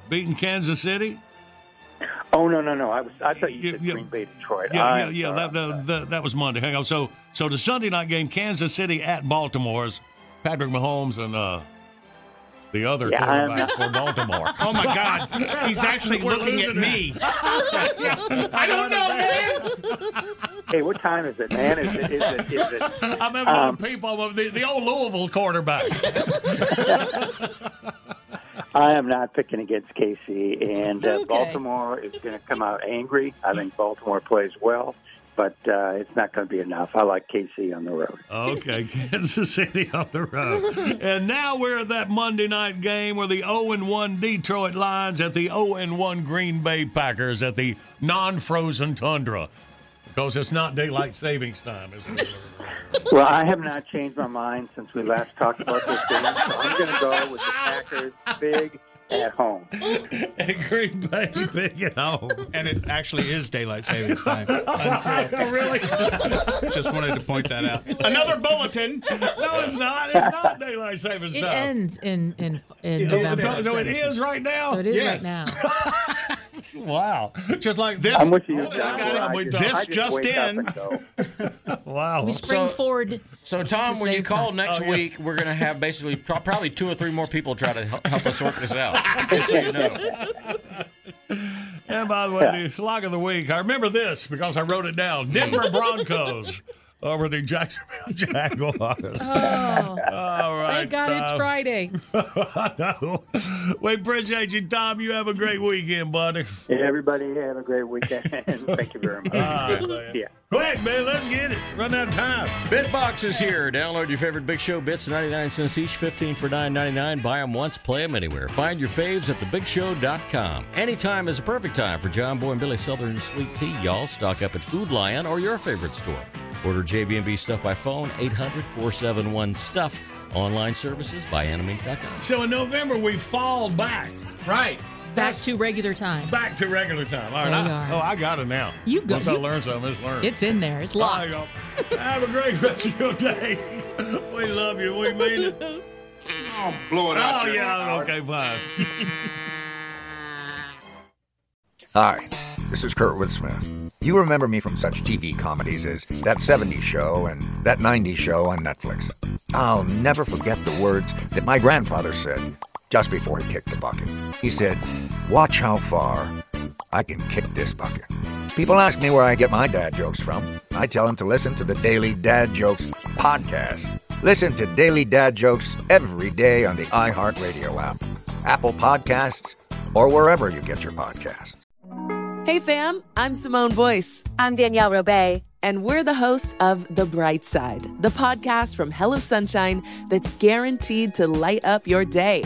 beating Kansas City? Oh no, no, no! I was I thought you said Green Bay, Detroit. Yeah, I yeah, yeah. That, that, that, that was Monday. Hang on. So, so the Sunday night game, Kansas City at Baltimore's Patrick Mahomes and uh, the other Yeah, I'm- quarterback for Baltimore. Oh my God, he's actually We're looking at me. I don't know, man. Hey, what time is it, man? Is it? Is it? Is it I remember um, people, the, the old Louisville quarterback. I am not picking against KC, and uh, Okay. Baltimore is going to come out angry. I think Baltimore plays well, but uh, it's not going to be enough. I like KC on the road. Okay, Kansas City on the road. and now we're at that Monday night game where the 0 and 1 Detroit Lions at the 0 and 1 Green Bay Packers at the non frozen tundra. Because it's not daylight savings time, is? Well, I have not changed my mind since we last talked about this game, so I'm going to go with the Packers big at home. Green Bay big at home. And it actually is daylight savings time. Oh, really? Just wanted to point that out. Another bulletin. No, it's not. It's not daylight savings It time. It ends in in, in Yeah, November. so- so it is right now? So it is Yes. right now. Wow. Just like This- I'm with you, This John. time I we just- talk. I This just in. Wow. We spring forward. So, Tom, to when you call time. next Oh, yeah. week, we're going to have basically probably two or three more people try to help, help us work this out. Just so you know. And by the way, the slog of the week, I remember this because I wrote it down. Denver Broncos over the Jacksonville Jaguars. Oh, All right. thank God it's Friday. I know. We appreciate you, Tom. You have a great weekend, buddy. Yeah, everybody have a great weekend. Thank you very much. All right. Yeah. Quick, man, let's get it. Run out of time. Bitbox is here. Download your favorite Big Show bits, 99 cents each, 15 for 9.99. Buy them once, play them anywhere. Find your faves at thebigshow.com. Anytime is a perfect time for John Boy and Billy Southern Sweet Tea. Y'all stock up at Food Lion or your favorite store. Order JB&B stuff by phone, 800-471-STUFF. Online services by animink.com. So in November, we fall back. Right. Back to regular time. Back to regular time. All right. There I- are. Oh, I got it now. You go- Once I you- learn something, it's learned. It's in there. It's All right, locked. y'all. Have a great rest of your day. We love you. We mean it. Oh, blow it out. Oh, Jerry. yeah. Okay, fine. Hi, this is Kurtwood Smith. You remember me from such TV comedies as That 70s Show and That 90s Show on Netflix. I'll never forget the words that my grandfather said just before he kicked the bucket. He said, Watch how far I can kick this bucket. People ask me where I get my dad jokes from. I tell them to listen to the Daily Dad Jokes podcast. Listen to Daily Dad Jokes every day on the iHeartRadio app, Apple Podcasts, or wherever you get your podcasts. Hey fam, I'm Simone Boyce. I'm Danielle Robay. And we're the hosts of The Bright Side, the podcast from Hello Sunshine that's guaranteed to light up your day.